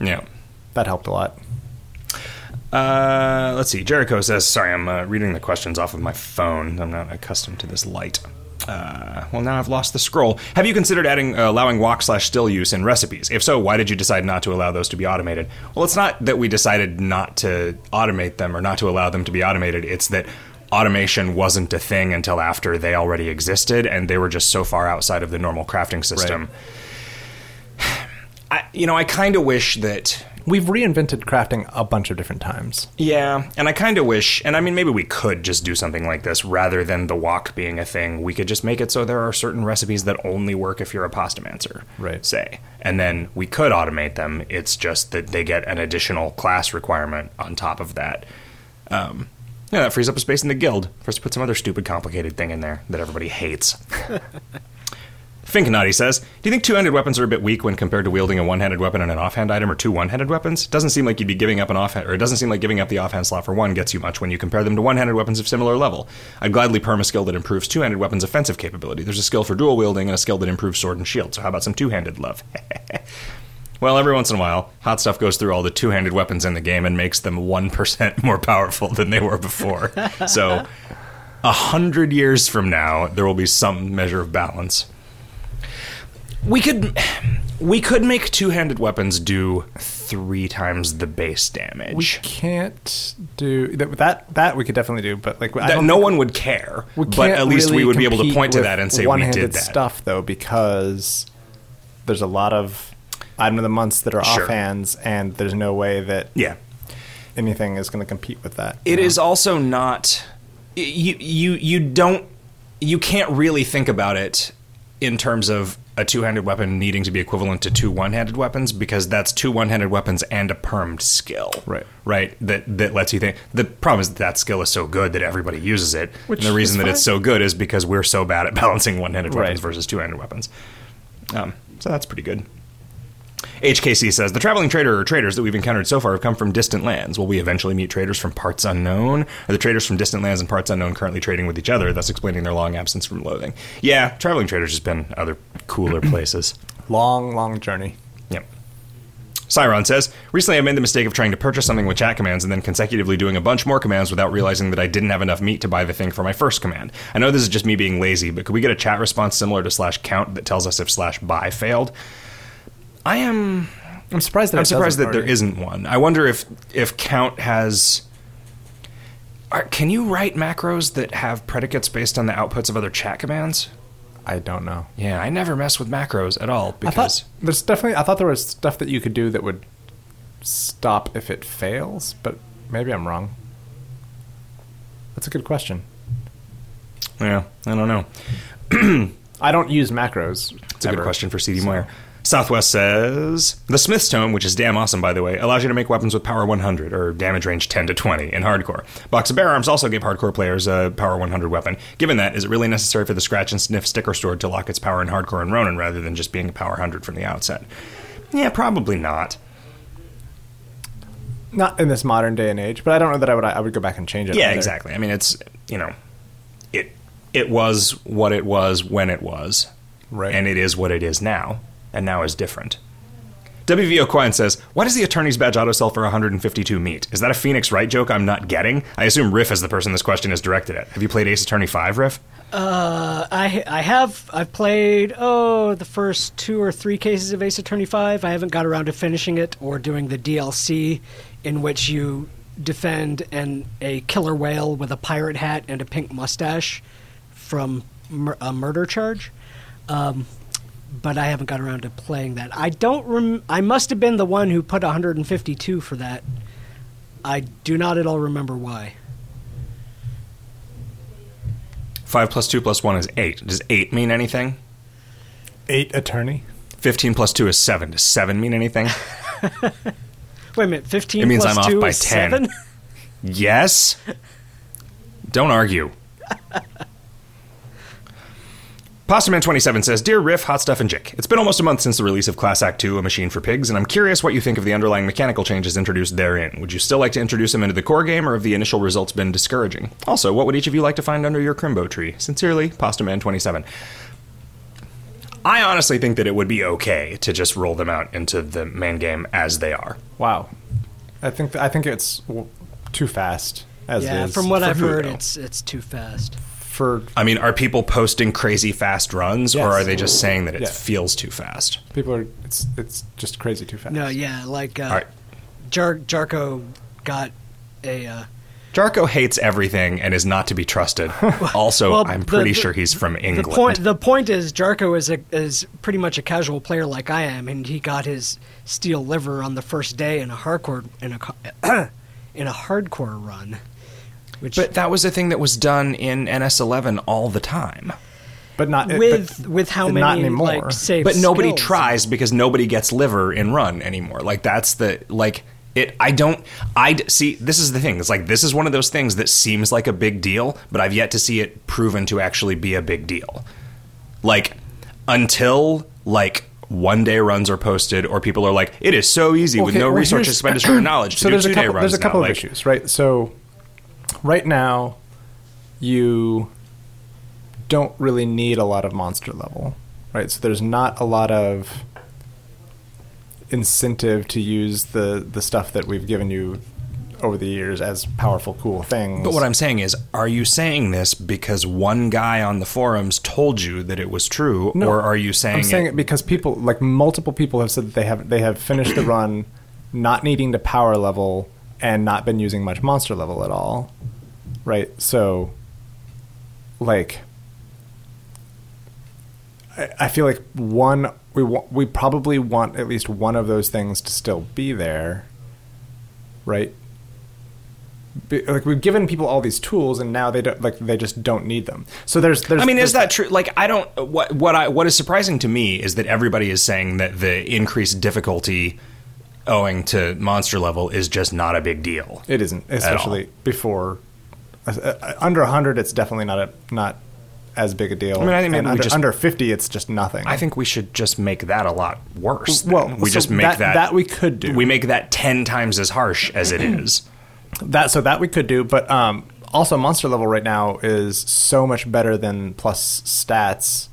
Speaker 1: yeah.
Speaker 3: that helped a lot.
Speaker 1: Uh, let's see. Jericho says, "Sorry, I'm uh, reading the questions off of my phone. I'm not accustomed to this light." Uh, well, now I've lost the scroll. Have you considered adding uh, allowing wok slash still use in recipes? If so, why did you decide not to allow those to be automated? Well, it's not that we decided not to automate them or not to allow them to be automated. It's that automation wasn't a thing until after they already existed, and they were just so far outside of the normal crafting system. I, you know, I kind of wish that
Speaker 3: We've reinvented crafting a bunch of different times.
Speaker 1: Yeah, and I kind of wish, and I mean, maybe we could just do something like this rather than the wok being a thing. We could just make it so there are certain recipes that only work if you're a pasta mancer,
Speaker 3: Right.
Speaker 1: Say, and then we could automate them. It's just that they get an additional class requirement on top of that. Um, yeah, that frees up a space in the guild for us to put some other stupid, complicated thing in there that everybody hates. Finknaughty says, Do you think two handed weapons are a bit weak when compared to wielding a one handed weapon and an offhand item or two one handed weapons? Doesn't seem like you'd be giving up an offhand, or it doesn't seem like giving up the offhand slot for one gets you much when you compare them to one handed weapons of similar level. I'd gladly perm a skill that improves two handed weapons' offensive capability. There's a skill for dual wielding and a skill that improves sword and shield, so how about some two handed love? well, every once in a while, Hot Stuff goes through all the two handed weapons in the game and makes them 1% more powerful than they were before. so, a hundred years from now, there will be some measure of balance. We could we could make two-handed weapons do three times the base damage.
Speaker 3: We can't do that. That, that we could definitely do, but like I
Speaker 1: that
Speaker 3: don't
Speaker 1: no one would care, but at least
Speaker 3: really
Speaker 1: we would be able to point to that and say we did that.
Speaker 3: stuff though because there's a lot of item of the months that are
Speaker 1: Sure.
Speaker 3: offhands and there's no way that
Speaker 1: Yeah,
Speaker 3: anything is going to compete with that
Speaker 1: It
Speaker 3: you
Speaker 1: is also not you you you don't you can't really think about it in terms of a two-handed weapon needing to be equivalent to two one-handed weapons because that's two one-handed weapons and a permed skill.
Speaker 3: Right.
Speaker 1: Right. That that lets you think. The problem is that, that skill is so good that everybody uses it.
Speaker 3: Which
Speaker 1: and the reason that it's so good is because we're so bad at balancing one-handed weapons
Speaker 3: Right.
Speaker 1: versus two-handed weapons. Um, so that's pretty good. HKC says the traveling trader or traders that we've encountered so far have come from distant lands. Will we eventually meet traders from parts unknown? Are the traders from distant lands and parts unknown currently trading with each other, thus explaining their long absence from loathing? Yeah, traveling traders has been other cooler places.
Speaker 3: Long, long journey.
Speaker 1: Yep. Cyron says, Recently I made the mistake of trying to purchase something with chat commands and then consecutively doing a bunch more commands without realizing that I didn't have enough meat to buy the thing for my first command. I know this is just me being lazy, but could we get a chat response similar to slash count that tells us if slash buy failed? I am
Speaker 3: I'm surprised that
Speaker 1: I'm surprised that there
Speaker 3: already.
Speaker 1: isn't one. I wonder if if count has. Are, can you write macros that have predicates based on the outputs of other chat commands?
Speaker 3: I don't know.
Speaker 1: Yeah, I never mess with macros at all
Speaker 3: I
Speaker 1: because
Speaker 3: thought there's definitely. I thought there was stuff that you could do that would stop if it fails, but maybe I'm wrong. That's a good question.
Speaker 1: yeah, I don't know.
Speaker 3: I don't use macros.
Speaker 1: It's a good question for CD Moyer. Southwest says the Smith's Tome, which is damn awesome by the way, allows you to make weapons with power 100 or damage range 10 to 20 in hardcore. Box of Bear Arms also gave hardcore players a power 100 weapon. Given that, is it really necessary for the Scratch and Sniff sticker sword to lock its power in hardcore and Ronin rather than just being a power 100 from the outset? Yeah, probably not.
Speaker 3: Not in this modern day and age, but I don't know that I would. I would go back and change it.
Speaker 1: Yeah,
Speaker 3: either.
Speaker 1: exactly. I mean, it's you know, it it was what it was when it was,
Speaker 3: Right.
Speaker 1: And it is what it is now, and now is different. WVO Quine says, "Why does the attorney's badge auto sell for 152 meat? Is that a Phoenix Wright joke I'm not getting? I assume Riff is the person this question is directed at. Have you played Ace Attorney 5, Riff?
Speaker 2: Uh, I I have I've played oh the first two or three cases of Ace Attorney Five. I haven't got around to finishing it or doing the DLC, in which you defend an a killer whale with a pirate hat and a pink mustache from mur- a murder charge. Um, but I haven't got around to playing that. I don't. Rem- I must have been the one who put 152 for that. I do not at all remember why.
Speaker 1: 5 plus 2 plus 1 is 8. Does 8 mean anything?
Speaker 3: Eight attorney.
Speaker 1: 15 plus 2 is 7. Does 7 mean anything?
Speaker 2: Wait a minute. 15
Speaker 1: It means
Speaker 2: plus
Speaker 1: I'm off
Speaker 2: 2
Speaker 1: by
Speaker 2: is
Speaker 1: 10.
Speaker 2: 7?
Speaker 1: Yes. Don't argue. Pastaman27 says, Dear Riff, Hot Stuff, and Jick, it's been almost a month since the release of Class Act 2, A Machine for Pigs, and I'm curious what you think of the underlying mechanical changes introduced therein. Would you still like to introduce them into the core game, or have the initial results been discouraging? Also, what would each of you like to find under your Crimbo tree? Sincerely, Pastaman27. I honestly think that it would be okay to just roll them out into the main game as they are.
Speaker 3: Wow. I think I think it's w- too fast as
Speaker 2: Yeah,
Speaker 3: it is.
Speaker 2: from what I've heard, it's it's too fast.
Speaker 3: For
Speaker 1: I mean, are people posting crazy fast runs,
Speaker 3: Yes.
Speaker 1: or are they just saying that it
Speaker 3: Yeah.
Speaker 1: feels too fast?
Speaker 3: people are it's it's just crazy too fast.
Speaker 2: No, yeah, like uh,
Speaker 1: All right.
Speaker 2: Jar- Jarko got a. Uh,
Speaker 1: Jarko hates everything and is not to be trusted. Also,
Speaker 2: well,
Speaker 1: I'm pretty
Speaker 2: the-
Speaker 1: sure he's from England.
Speaker 2: The point the point is Jarko is a is pretty much a casual player like I am, and he got his steel liver on the first day in a hardcore in a in a hardcore run, which
Speaker 1: but that was a thing that was done in NS11 all the time.
Speaker 3: but not
Speaker 2: with
Speaker 3: but
Speaker 2: with how many not
Speaker 3: anymore.
Speaker 2: like safe
Speaker 1: But nobody
Speaker 2: skills.
Speaker 1: tries because nobody gets liver in run anymore. Like that's the like it. I don't. I see. This is the thing. It's like this is one of those things that seems like a big deal, but I've yet to see it proven to actually be a big deal. Like until like one day runs are posted or people are like, it is so easy with no
Speaker 3: well,
Speaker 1: resource
Speaker 3: here's-
Speaker 1: expenditure or knowledge to
Speaker 3: so
Speaker 1: do
Speaker 3: there's
Speaker 1: two
Speaker 3: a
Speaker 1: day
Speaker 3: couple
Speaker 1: runs
Speaker 3: there's a couple
Speaker 1: now.
Speaker 3: of
Speaker 1: Like,
Speaker 3: issues, right? So right now you don't really need a lot of monster level, right? So there's not a lot of incentive to use the the stuff that we've given you over the years as powerful, cool things.
Speaker 1: But what I'm saying is, are you saying this because one guy on the forums told you that it was true,
Speaker 3: No,
Speaker 1: or are you saying,
Speaker 3: I'm saying it because people, like multiple people, have said that they have they have finished the run, not needing to power level and not been using much monster level at all, right? So, like, I, I feel like one we wa- we probably want at least one of those things to still be there, right? Be, like we've given people all these tools and now they don't like they just don't need them. So there's there's
Speaker 1: I mean, is
Speaker 3: there's-
Speaker 1: that true? Like, I don't. What what I what is surprising to me is that everybody is saying that the increased difficulty owing to monster level is just not a big deal.
Speaker 3: It isn't, especially before uh, under hundred. It's definitely not a not as big a deal.
Speaker 1: I mean, I think maybe we
Speaker 3: under,
Speaker 1: just-
Speaker 3: under 50, it's just nothing.
Speaker 1: I think we should just make that a lot worse. then.
Speaker 3: well,
Speaker 1: we
Speaker 3: so
Speaker 1: just make
Speaker 3: that,
Speaker 1: that,
Speaker 3: that we could do.
Speaker 1: we make that ten times as harsh as it is.
Speaker 3: That so that we could do, but um, also monster level right now is so much better than plus stats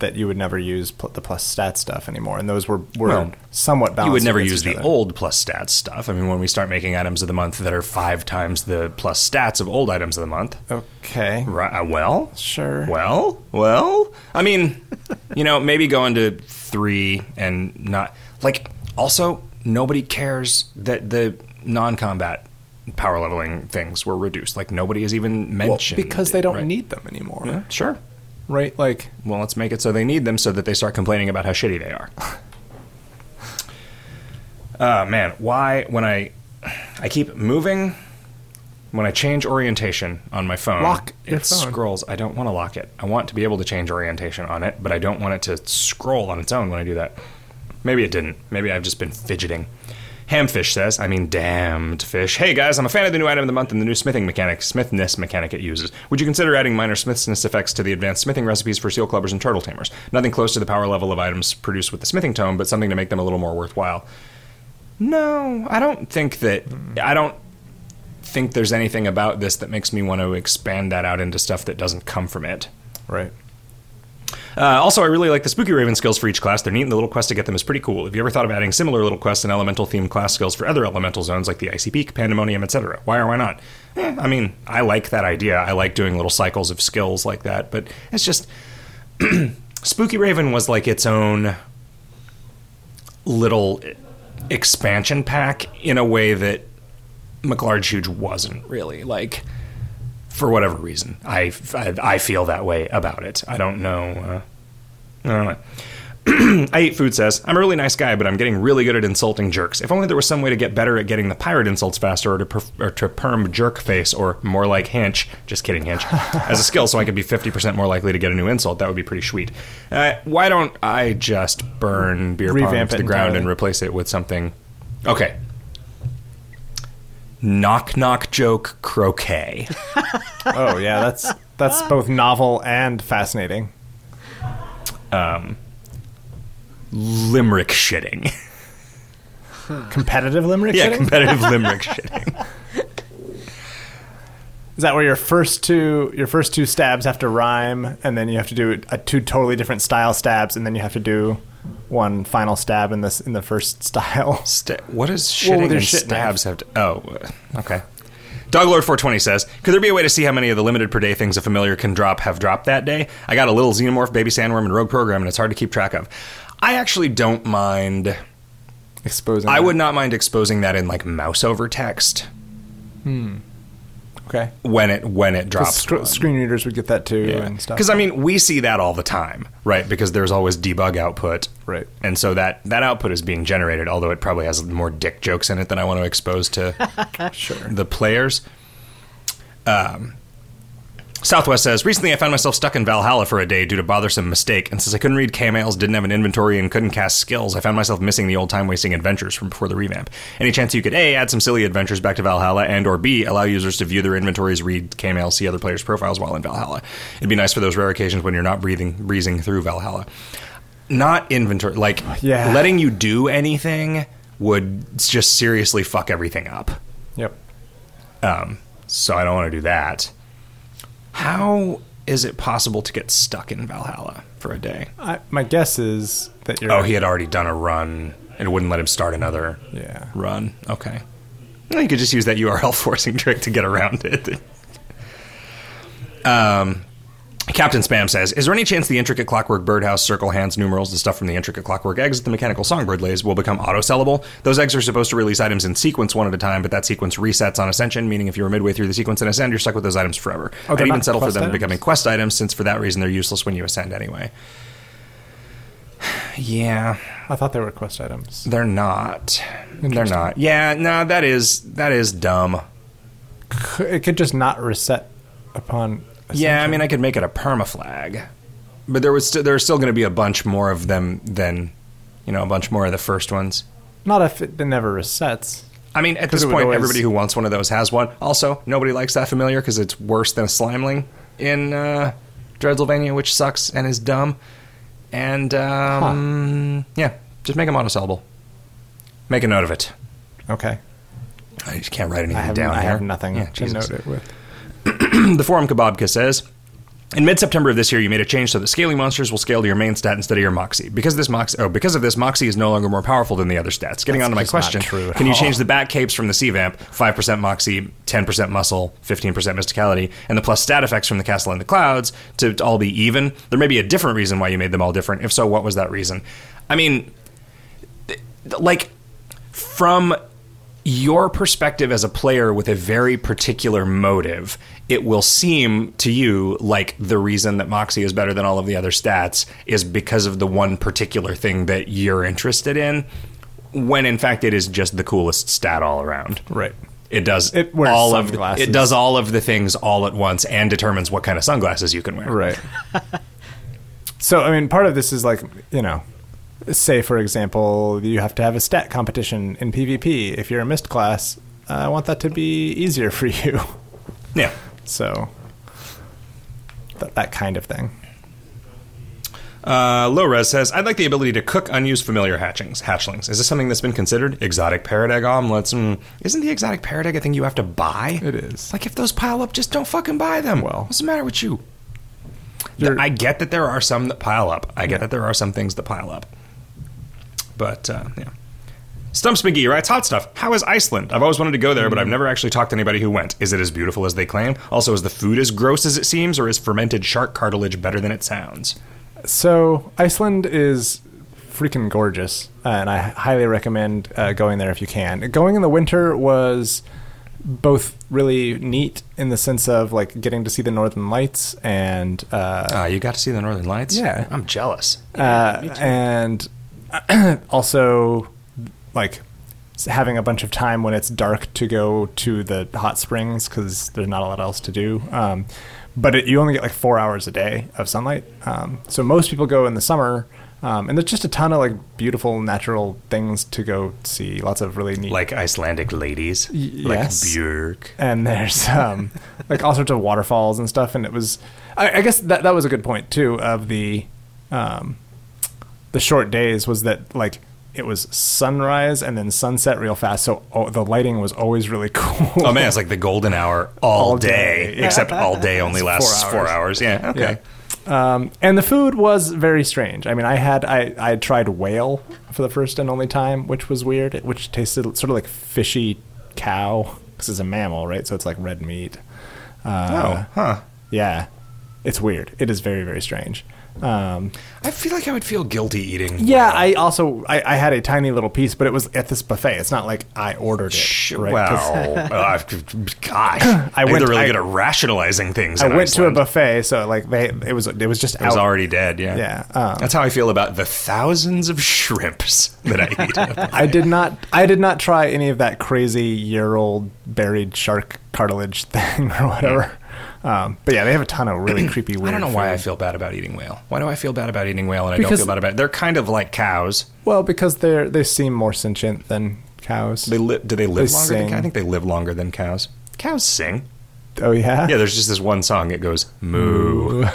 Speaker 3: that you would never use pl- the plus stat stuff anymore, and those were were
Speaker 1: Well,
Speaker 3: somewhat balanced.
Speaker 1: You would never use the
Speaker 3: other.
Speaker 1: old plus stats stuff. I mean, when we start making items of the month that are five times the plus stats of old items of the month,
Speaker 3: Okay,
Speaker 1: right? uh, Well,
Speaker 3: sure.
Speaker 1: Well, well, I mean, you know, maybe going to three and not like. Also, nobody cares that the non-combat power leveling things were reduced. Like nobody has even
Speaker 3: Well,
Speaker 1: mentioned
Speaker 3: because they don't
Speaker 1: right?
Speaker 3: need them anymore,
Speaker 1: Yeah, sure.
Speaker 3: Right? Like
Speaker 1: Well, let's make it so they need them, so that they start complaining about how shitty they are. Uh, man, why when I I keep moving when I change orientation on my phone,
Speaker 3: Lock
Speaker 1: it
Speaker 3: phone.
Speaker 1: scrolls. I don't want to lock it. I want to be able to change orientation on it, but I don't want it to scroll on its own when I do that. Maybe it didn't. Maybe I've just been fidgeting. Hamfish says, I mean, damned fish. Hey guys, I'm a fan of the new item of the month and the new smithing mechanic, smithness mechanic it uses. Would you consider adding minor smithness effects to the advanced smithing recipes for seal clubbers and turtle tamers? Nothing close to the power level of items produced with the smithing tome, but something to make them a little more worthwhile. No, I don't think that. I don't think there's anything about this that makes me want to expand that out into stuff that doesn't come from it.
Speaker 3: right.
Speaker 1: Uh, also, I really like the Spooky Raven skills for each class. They're neat, and the little quest to get them is pretty cool. Have you ever thought of adding similar little quests and elemental themed class skills for other elemental zones like the Icy Peak, Pandemonium, etc.? Why or why not? Eh, I mean, I like that idea. I like doing little cycles of skills like that, but it's just. Spooky Raven was like its own little expansion pack in a way that McLarge Huge wasn't really. Like, for whatever reason. I, I, I feel that way about it. I don't know. Uh, I don't know. I eat food says, I'm a really nice guy, but I'm getting really good at insulting jerks. If only there was some way to get better at getting the pirate insults faster or to, perf- or to perm jerk face or more like hench, just kidding, hench, as a skill so I could be 50% more likely to get a new insult. That would be pretty sweet. Uh, why don't I just burn beer pong to the ground and replace it with something? Okay. Knock knock joke croquet.
Speaker 3: Oh yeah, that's that's both novel and fascinating.
Speaker 1: Um, limerick shitting.
Speaker 3: Competitive limerick.
Speaker 1: Yeah,
Speaker 3: shitting?
Speaker 1: competitive limerick shitting.
Speaker 3: Is that where your first two your first two stabs have to rhyme, and then you have to do a, two totally different style stabs, and then you have to do one final stab in this in the first style?
Speaker 1: Sta- what does shitting and
Speaker 3: there's shit
Speaker 1: stabs have to? Oh, okay. Doglord420 says, Could there be a way to see how many of the limited per day things a familiar can drop have dropped that day? I got a little xenomorph, baby sandworm, and rogue program, and it's hard to keep track of. I actually don't mind.
Speaker 3: Exposing.
Speaker 1: I
Speaker 3: that.
Speaker 1: would not mind exposing that in like mouse over text hmm.
Speaker 3: Okay.
Speaker 1: when it when it drops.
Speaker 3: sc- screen readers would get that too and stuff.
Speaker 1: Because I mean, we see that all the time, right? Because there's always debug output,
Speaker 3: Right.
Speaker 1: And so that that output is being generated, although it probably has more dick jokes in it than I want to expose to
Speaker 3: sure.
Speaker 1: the players. Um, Southwest says, recently I found myself stuck in Valhalla for a day due to bothersome mistake, and since I couldn't read K-mails, didn't have an inventory, and couldn't cast skills, I found myself missing the old time-wasting adventures from before the revamp. Any chance you could A, add some silly adventures back to Valhalla, and or B, allow users to view their inventories, read K-mails, see other players' profiles while in Valhalla? It'd be nice for those rare occasions when you're not breathing, breezing through Valhalla. Not inventory, like
Speaker 3: Yeah.
Speaker 1: letting you do anything would just seriously fuck everything up.
Speaker 3: Yep.
Speaker 1: Um, so I don't want to do that. How is it possible to get stuck in Valhalla for a day?
Speaker 3: I, my guess is that you're.
Speaker 1: Oh, he had already done a run and it wouldn't let him start another
Speaker 3: Yeah.
Speaker 1: run. Okay. Well, you could just use that URL forcing trick to get around it. Um, Captain Spam says, "Is there any chance the intricate clockwork birdhouse, circle hands, numerals, the stuff from the intricate clockwork eggs that the mechanical songbird lays will become auto-sellable? Those eggs are supposed to release items in sequence one at a time, but that sequence resets on ascension, meaning if you were midway through the sequence and ascend, you're stuck with those items forever.
Speaker 3: Oh,
Speaker 1: I'd even settle for them
Speaker 3: items?
Speaker 1: becoming quest items, since for that reason they're useless when you ascend anyway." Yeah,
Speaker 3: I thought they were quest items.
Speaker 1: they're not. They're not. Yeah, no, that is that is dumb.
Speaker 3: It could just not reset upon.
Speaker 1: Yeah, I mean, I could make it a permaflag, but there was st- there's still going to be a bunch more of them than, you know, a bunch more of the first ones.
Speaker 3: Not if it never resets.
Speaker 1: I mean, at this point,
Speaker 3: always-
Speaker 1: everybody who wants one of those has one. Also, nobody likes that familiar because it's worse than a slimeling in uh, Dreadsylvania, which sucks and is dumb. And um, yeah, just make them monosyllable. Make a note of it.
Speaker 3: Okay.
Speaker 1: I just can't write anything
Speaker 3: I
Speaker 1: down
Speaker 3: I
Speaker 1: here.
Speaker 3: have nothing
Speaker 1: Yeah,
Speaker 3: to note it with.
Speaker 1: the forum Kebabka says. In mid-September of this year, you made a change so that scaling monsters will scale to your main stat instead of your moxie. Because this moxie, oh, because of this, moxie is no longer more powerful than the other stats. Getting
Speaker 3: That's
Speaker 1: on to my question: Can you
Speaker 3: all.
Speaker 1: change the bat capes from the C-vamp, five percent moxie, ten percent muscle, fifteen percent mysticality, and the plus stat effects from the castle in the clouds to, to all be even? There may be a different reason why you made them all different. If so, what was that reason? I mean, th- like from your perspective as a player with a very particular motive, it will seem to you like the reason that Moxie is better than all of the other stats is because of the one particular thing that you're interested in, when in fact it is just the coolest stat all around.
Speaker 3: Right.
Speaker 1: It does
Speaker 3: It wears
Speaker 1: all of the, it does all of the things all at once and determines what kind of sunglasses you can wear.
Speaker 3: Right. so, I mean, part of this is like, you know, say, for example, you have to have a stat competition in PvP. If you're a myst class, I want that to be easier for you.
Speaker 1: Yeah.
Speaker 3: So, th- that kind of thing.
Speaker 1: Uh, Lores says, I'd like the ability to cook unused familiar hatchings, hatchlings. Is this something that's been considered? Exotic parrot egg omelets? Mm, isn't the exotic parrot egg a thing you have to buy?
Speaker 3: It is.
Speaker 1: Like, if those pile up, just don't fucking buy them.
Speaker 3: Well.
Speaker 1: what's the matter with you?
Speaker 3: You're-
Speaker 1: I get that there are some that pile up. I get that there are some things that pile up. But, uh, yeah. Stumps McGee writes, Hot stuff. How is Iceland? I've always wanted to go there, but I've never actually talked to anybody who went. Is it as beautiful as they claim? Also, is the food as gross as it seems, or is fermented shark cartilage better than it sounds?
Speaker 3: So Iceland is freaking gorgeous, uh, and I highly recommend uh, going there if you can. Going in the winter was both really neat in the sense of like getting to see the northern lights and uh,
Speaker 1: Ah, you got to see the Northern Lights?
Speaker 3: Yeah.
Speaker 1: I'm jealous.
Speaker 3: uh, and also like having a bunch of time when it's dark to go to the hot springs because there's not a lot else to do. Um, but it, you only get like four hours a day of sunlight. Um, so most people go in the summer, um, and there's just a ton of like beautiful natural things to go see. Lots of really neat
Speaker 1: Like Icelandic ladies. like
Speaker 3: yes.
Speaker 1: Björk.
Speaker 3: and there's um, like all sorts of waterfalls and stuff. And it was, I, I guess that that was a good point too of the, um, the short days was that like it was sunrise and then sunset real fast. So oh, the lighting was always really cool.
Speaker 1: Oh man, it's like the golden hour all,
Speaker 3: All
Speaker 1: day,
Speaker 3: day.
Speaker 1: except all day only lasts
Speaker 3: four
Speaker 1: four
Speaker 3: hours.
Speaker 1: hours. Yeah, okay.
Speaker 3: Yeah. Um, and the food was very strange. I mean, I had I I had tried whale for the first and only time, which was weird. Which tasted sort of like fishy cow because it's a mammal, right? So it's like red meat. Uh,
Speaker 1: oh, huh.
Speaker 3: Yeah, it's weird. It is very very strange. Um,
Speaker 1: I feel like I would feel guilty eating.
Speaker 3: yeah,
Speaker 1: whale.
Speaker 3: I also I, I had a tiny little piece, but it was at this buffet. It's not like I ordered it. Right?
Speaker 1: Well, uh, gosh,
Speaker 3: I went-.
Speaker 1: Really
Speaker 3: I-
Speaker 1: good at rationalizing things.
Speaker 3: I went to a buffet, so like they it was it was just
Speaker 1: It was already dead. Yeah,
Speaker 3: Yeah, um,
Speaker 1: That's how I feel about the thousands of shrimps that I eat. at a buffet.
Speaker 3: I did not. I did not try any of that crazy year-old buried shark cartilage thing or whatever. Um, but yeah, they have a ton of really creepy. Weird
Speaker 1: I don't know why I feel bad about eating whale. Why do I feel bad about eating whale and I
Speaker 3: Because-
Speaker 1: don't feel bad about it? They're kind of like cows.
Speaker 3: Well, because they're they seem more sentient than cows.
Speaker 1: They li- do they live
Speaker 3: They
Speaker 1: longer? Than. I think they live longer than cows. Cows sing.
Speaker 3: oh yeah.
Speaker 1: Yeah, there's just this one song. It goes moo.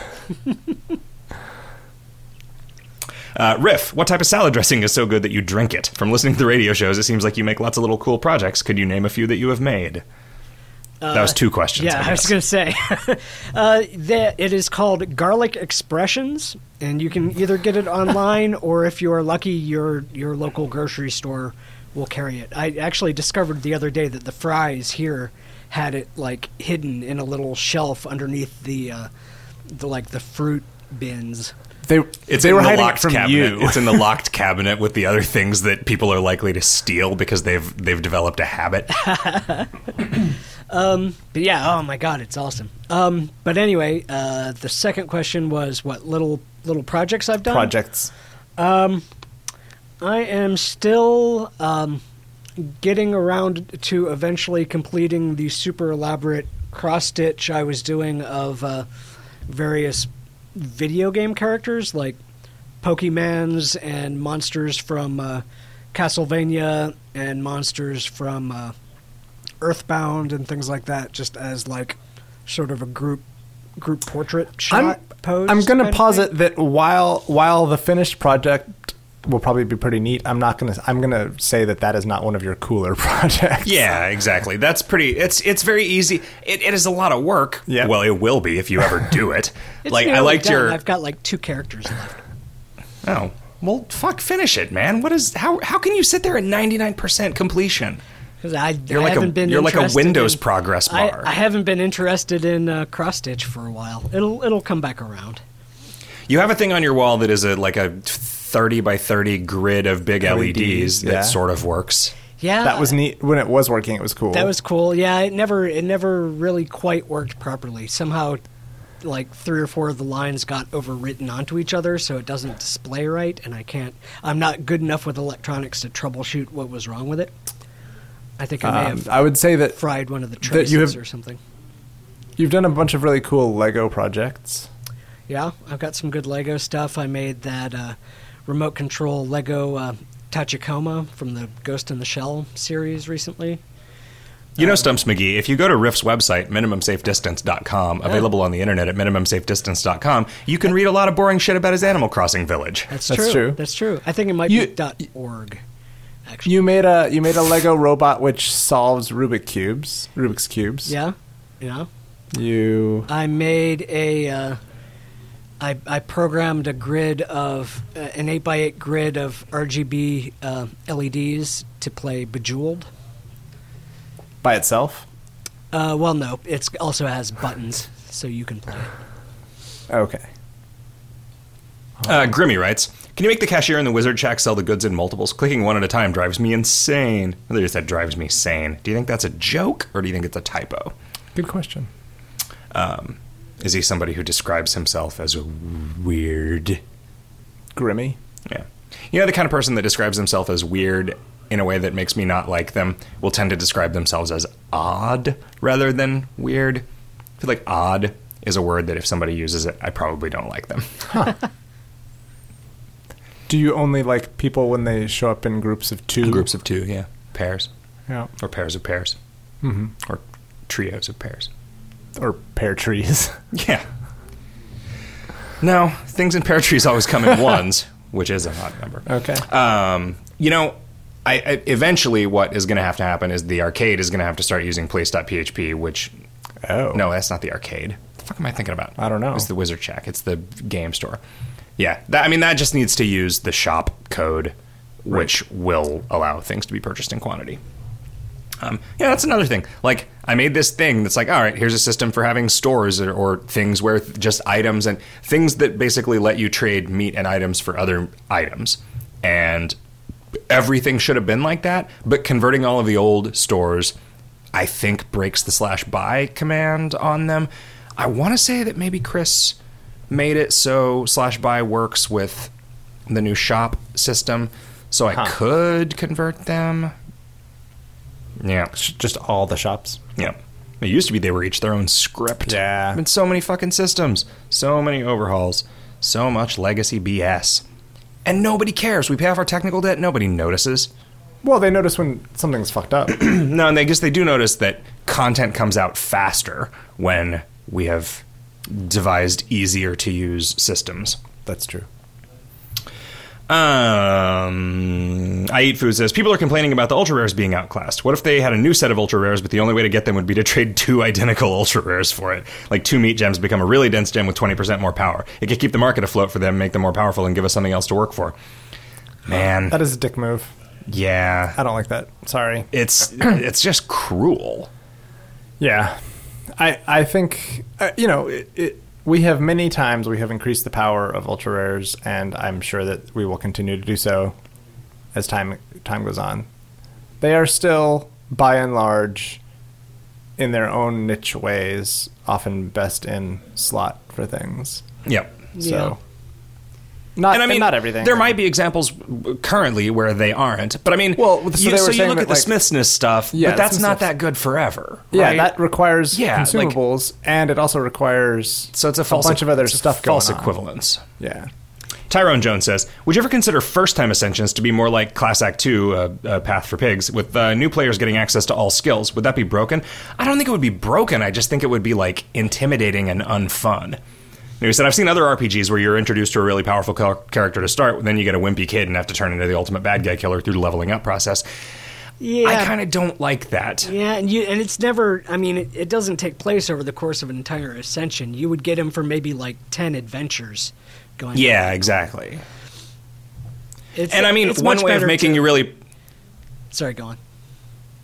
Speaker 1: Uh, Riff, what type of salad dressing is so good that you drink it? From listening to the radio shows, it seems like you make lots of little cool projects. Could you name a few that you have made? That was two questions.
Speaker 2: Yeah,
Speaker 1: I
Speaker 2: I, was going to say. uh, that it is called Garlic Expressions, and you can either get it online or if you are lucky, your your local grocery store will carry it. I actually discovered the other day that the Fry's here had it like hidden in a little shelf underneath the uh, the like the fruit bins.
Speaker 3: They
Speaker 1: It's
Speaker 3: they
Speaker 1: in
Speaker 3: were
Speaker 1: the
Speaker 3: hiding it
Speaker 1: locked
Speaker 3: from
Speaker 1: cabinet.
Speaker 3: you.
Speaker 1: It's in the locked cabinet with the other things that people are likely to steal because they've they've developed a habit.
Speaker 2: But yeah, oh my god, it's awesome. Um, but anyway, uh, the second question was what little little projects I've done.
Speaker 3: projects.
Speaker 2: I am still um, getting around to eventually completing the super elaborate cross stitch I was doing of uh, various video game characters like Pokemans and monsters from uh, Castlevania and monsters from uh, Earthbound and things like that, just as like sort of a group group portrait shot
Speaker 3: I'm,
Speaker 2: pose.
Speaker 3: I'm going to posit that while while the finished project will probably be pretty neat, I'm not going to. I'm going to say that that is not one of your cooler projects.
Speaker 1: Yeah, exactly. That's pretty. It's it's very easy. It, it is a lot of work.
Speaker 3: Yeah.
Speaker 1: Well, it will be if you ever do it. Like I
Speaker 2: nearly
Speaker 1: liked
Speaker 2: done.
Speaker 1: your.
Speaker 2: I've got like two characters left.
Speaker 1: Oh well, fuck, finish it, man. What is how how can you sit there at ninety nine percent completion?
Speaker 2: Because I,
Speaker 1: You're
Speaker 2: I
Speaker 1: like a-
Speaker 2: haven't been
Speaker 1: you're like a Windows
Speaker 2: in-
Speaker 1: progress
Speaker 2: I,
Speaker 1: bar.
Speaker 2: I haven't been interested in uh, cross stitch for a while. It'll it'll come back around.
Speaker 1: You have a thing on your wall that is a like a thirty by thirty grid of big LEDs,
Speaker 3: LEDs,
Speaker 1: that
Speaker 3: yeah.
Speaker 1: sort of works.
Speaker 2: Yeah,
Speaker 3: that was neat when it was working. It was cool.
Speaker 2: That was cool. Yeah, it never it never really quite worked properly. Somehow, like three or four of the lines got overwritten onto each other, so it doesn't display right, and I can't. I'm not good enough with electronics to troubleshoot what was wrong with it. I think I may
Speaker 3: Um,
Speaker 2: have
Speaker 3: I would say that
Speaker 2: fried one of the
Speaker 3: that
Speaker 2: traces
Speaker 3: you have-
Speaker 2: or something.
Speaker 3: you've done a bunch of really cool Lego projects.
Speaker 2: Yeah, I've got some good Lego stuff. I made that uh, remote control Lego uh, Tachikoma from the Ghost in the Shell series recently.
Speaker 1: You know, Stumps McGee, if you go to Riff's website, minimumsafedistance.com, available on the internet at minimumsafedistance.com, you can read a lot of boring shit about his Animal Crossing village.
Speaker 2: That's,
Speaker 3: That's
Speaker 2: true.
Speaker 3: true.
Speaker 2: That's true. I think it might
Speaker 3: You-
Speaker 2: be dot .org. Actually,
Speaker 3: You made a you made a Lego robot which solves Rubik cubes, Rubik's cubes.
Speaker 2: yeah, yeah.
Speaker 3: You
Speaker 2: I made a. Uh, I, I programmed a grid of uh, an eight by eight grid of RGB uh, LEDs to play Bejeweled.
Speaker 3: by itself.
Speaker 2: Uh, well, no, it also has buttons, so you can play it.
Speaker 3: Okay.
Speaker 1: Uh, Grimmy writes, "Can you make the cashier in the Wizard Shack sell the goods in multiples? Clicking one at a time drives me insane." They just said drives me sane. Do you think that's a joke or do you think it's a typo?
Speaker 3: Good question.
Speaker 1: Is he somebody who describes himself as weird?
Speaker 3: Grimmy.
Speaker 1: Yeah. You know, the kind of person that describes himself as weird in a way that makes me not like them will tend to describe themselves as odd rather than weird. I feel like odd is a word that if somebody uses it, I probably don't like them.
Speaker 3: Do you only like people when they show up in groups of two?
Speaker 1: Groups of two, yeah. Pairs.
Speaker 3: Yeah.
Speaker 1: Or pairs of pairs.
Speaker 3: hmm
Speaker 1: Or trios of pairs.
Speaker 3: Or pear trees.
Speaker 1: Yeah. No, things in pear trees always come in ones, which is an odd number.
Speaker 3: okay.
Speaker 1: Um, you know, I, I eventually what is going to have to happen is the arcade is going to have to start using place.php, which
Speaker 3: oh.
Speaker 1: no, that's not the arcade. What the fuck am I thinking about?
Speaker 3: I don't know.
Speaker 1: It's the Wizard Shack. It's the game store. Yeah, that, I mean that just needs to use the shop code, which will allow things to be purchased in quantity. Um, yeah, that's another thing. Like, I made this thing that's like, all right, here's a system for having stores or, or things where th- just items and things that basically let you trade meat and items for other items. And everything should have been like that, but converting all of the old stores, I think, breaks the slash buy command on them. I want to say that maybe Chris made it so slash buy works with the new shop system, so I
Speaker 3: Huh.
Speaker 1: could convert them. Yeah,
Speaker 3: Sh- Just all the shops.
Speaker 1: yeah. It used to be they were each their own script.
Speaker 3: Yeah.
Speaker 1: Been so many fucking systems, so many overhauls, so much legacy BS, and nobody cares. We pay off our technical debt. Nobody notices.
Speaker 3: Well, they notice when something's fucked up.
Speaker 1: No, and I guess they do notice that content comes out faster when we have devised easier to use systems.
Speaker 3: That's true.
Speaker 1: Um, I eat food says people are complaining about the ultra rares being outclassed. What if they had a new set of ultra rares, but the only way to get them would be to trade two identical ultra rares for it? Like two meat gems become a really dense gem with twenty percent more power. It could keep the market afloat for them, make them more powerful, and give us something else to work for. Man,
Speaker 3: That is a dick move.
Speaker 1: yeah,
Speaker 3: I don't like that. Sorry.
Speaker 1: it's it's just cruel.
Speaker 3: Yeah, I I think uh, you know it, it. We have many times we have increased the power of ultra rares, and I'm sure that we will continue to do so as time time goes on. They are still, by and large, in their own niche ways, often best in slot for things.
Speaker 1: Yep.
Speaker 3: So, not
Speaker 1: and I mean,
Speaker 3: not everything.
Speaker 1: There might be examples currently where they aren't, but I mean,
Speaker 3: Well, so
Speaker 1: you,
Speaker 3: they were
Speaker 1: so you look
Speaker 3: that,
Speaker 1: at the
Speaker 3: like-
Speaker 1: Smithsness stuff,
Speaker 3: Yeah,
Speaker 1: but that's not that good forever.
Speaker 3: Yeah, that requires
Speaker 1: Yeah, like-
Speaker 3: consumables, and it also requires
Speaker 1: so it's a false
Speaker 3: bunch of other stuff
Speaker 1: false
Speaker 3: going on.
Speaker 1: equivalence.
Speaker 3: Yeah.
Speaker 1: Tyrone Jones says, "Would you ever consider first-time ascensions to be more like Class Act Two, uh, uh, Path for Pigs, with uh, new players getting access to all skills? Would that be broken? I don't think it would be broken. I just think it would be like intimidating and unfun." He said, "I've seen other RPGs where you're introduced to a really powerful char- character to start, then you get a wimpy kid and have to turn into the ultimate bad guy killer through the leveling up process.
Speaker 2: Yeah.
Speaker 1: I kind of don't like that.
Speaker 2: Yeah, and you and it's never. I mean, it, it doesn't take place over the course of an entire ascension. You would get him for maybe like ten adventures going.
Speaker 1: Yeah, exactly.
Speaker 2: It's,
Speaker 1: And I mean, one way of making
Speaker 2: to-
Speaker 1: you really
Speaker 2: Sorry, go on.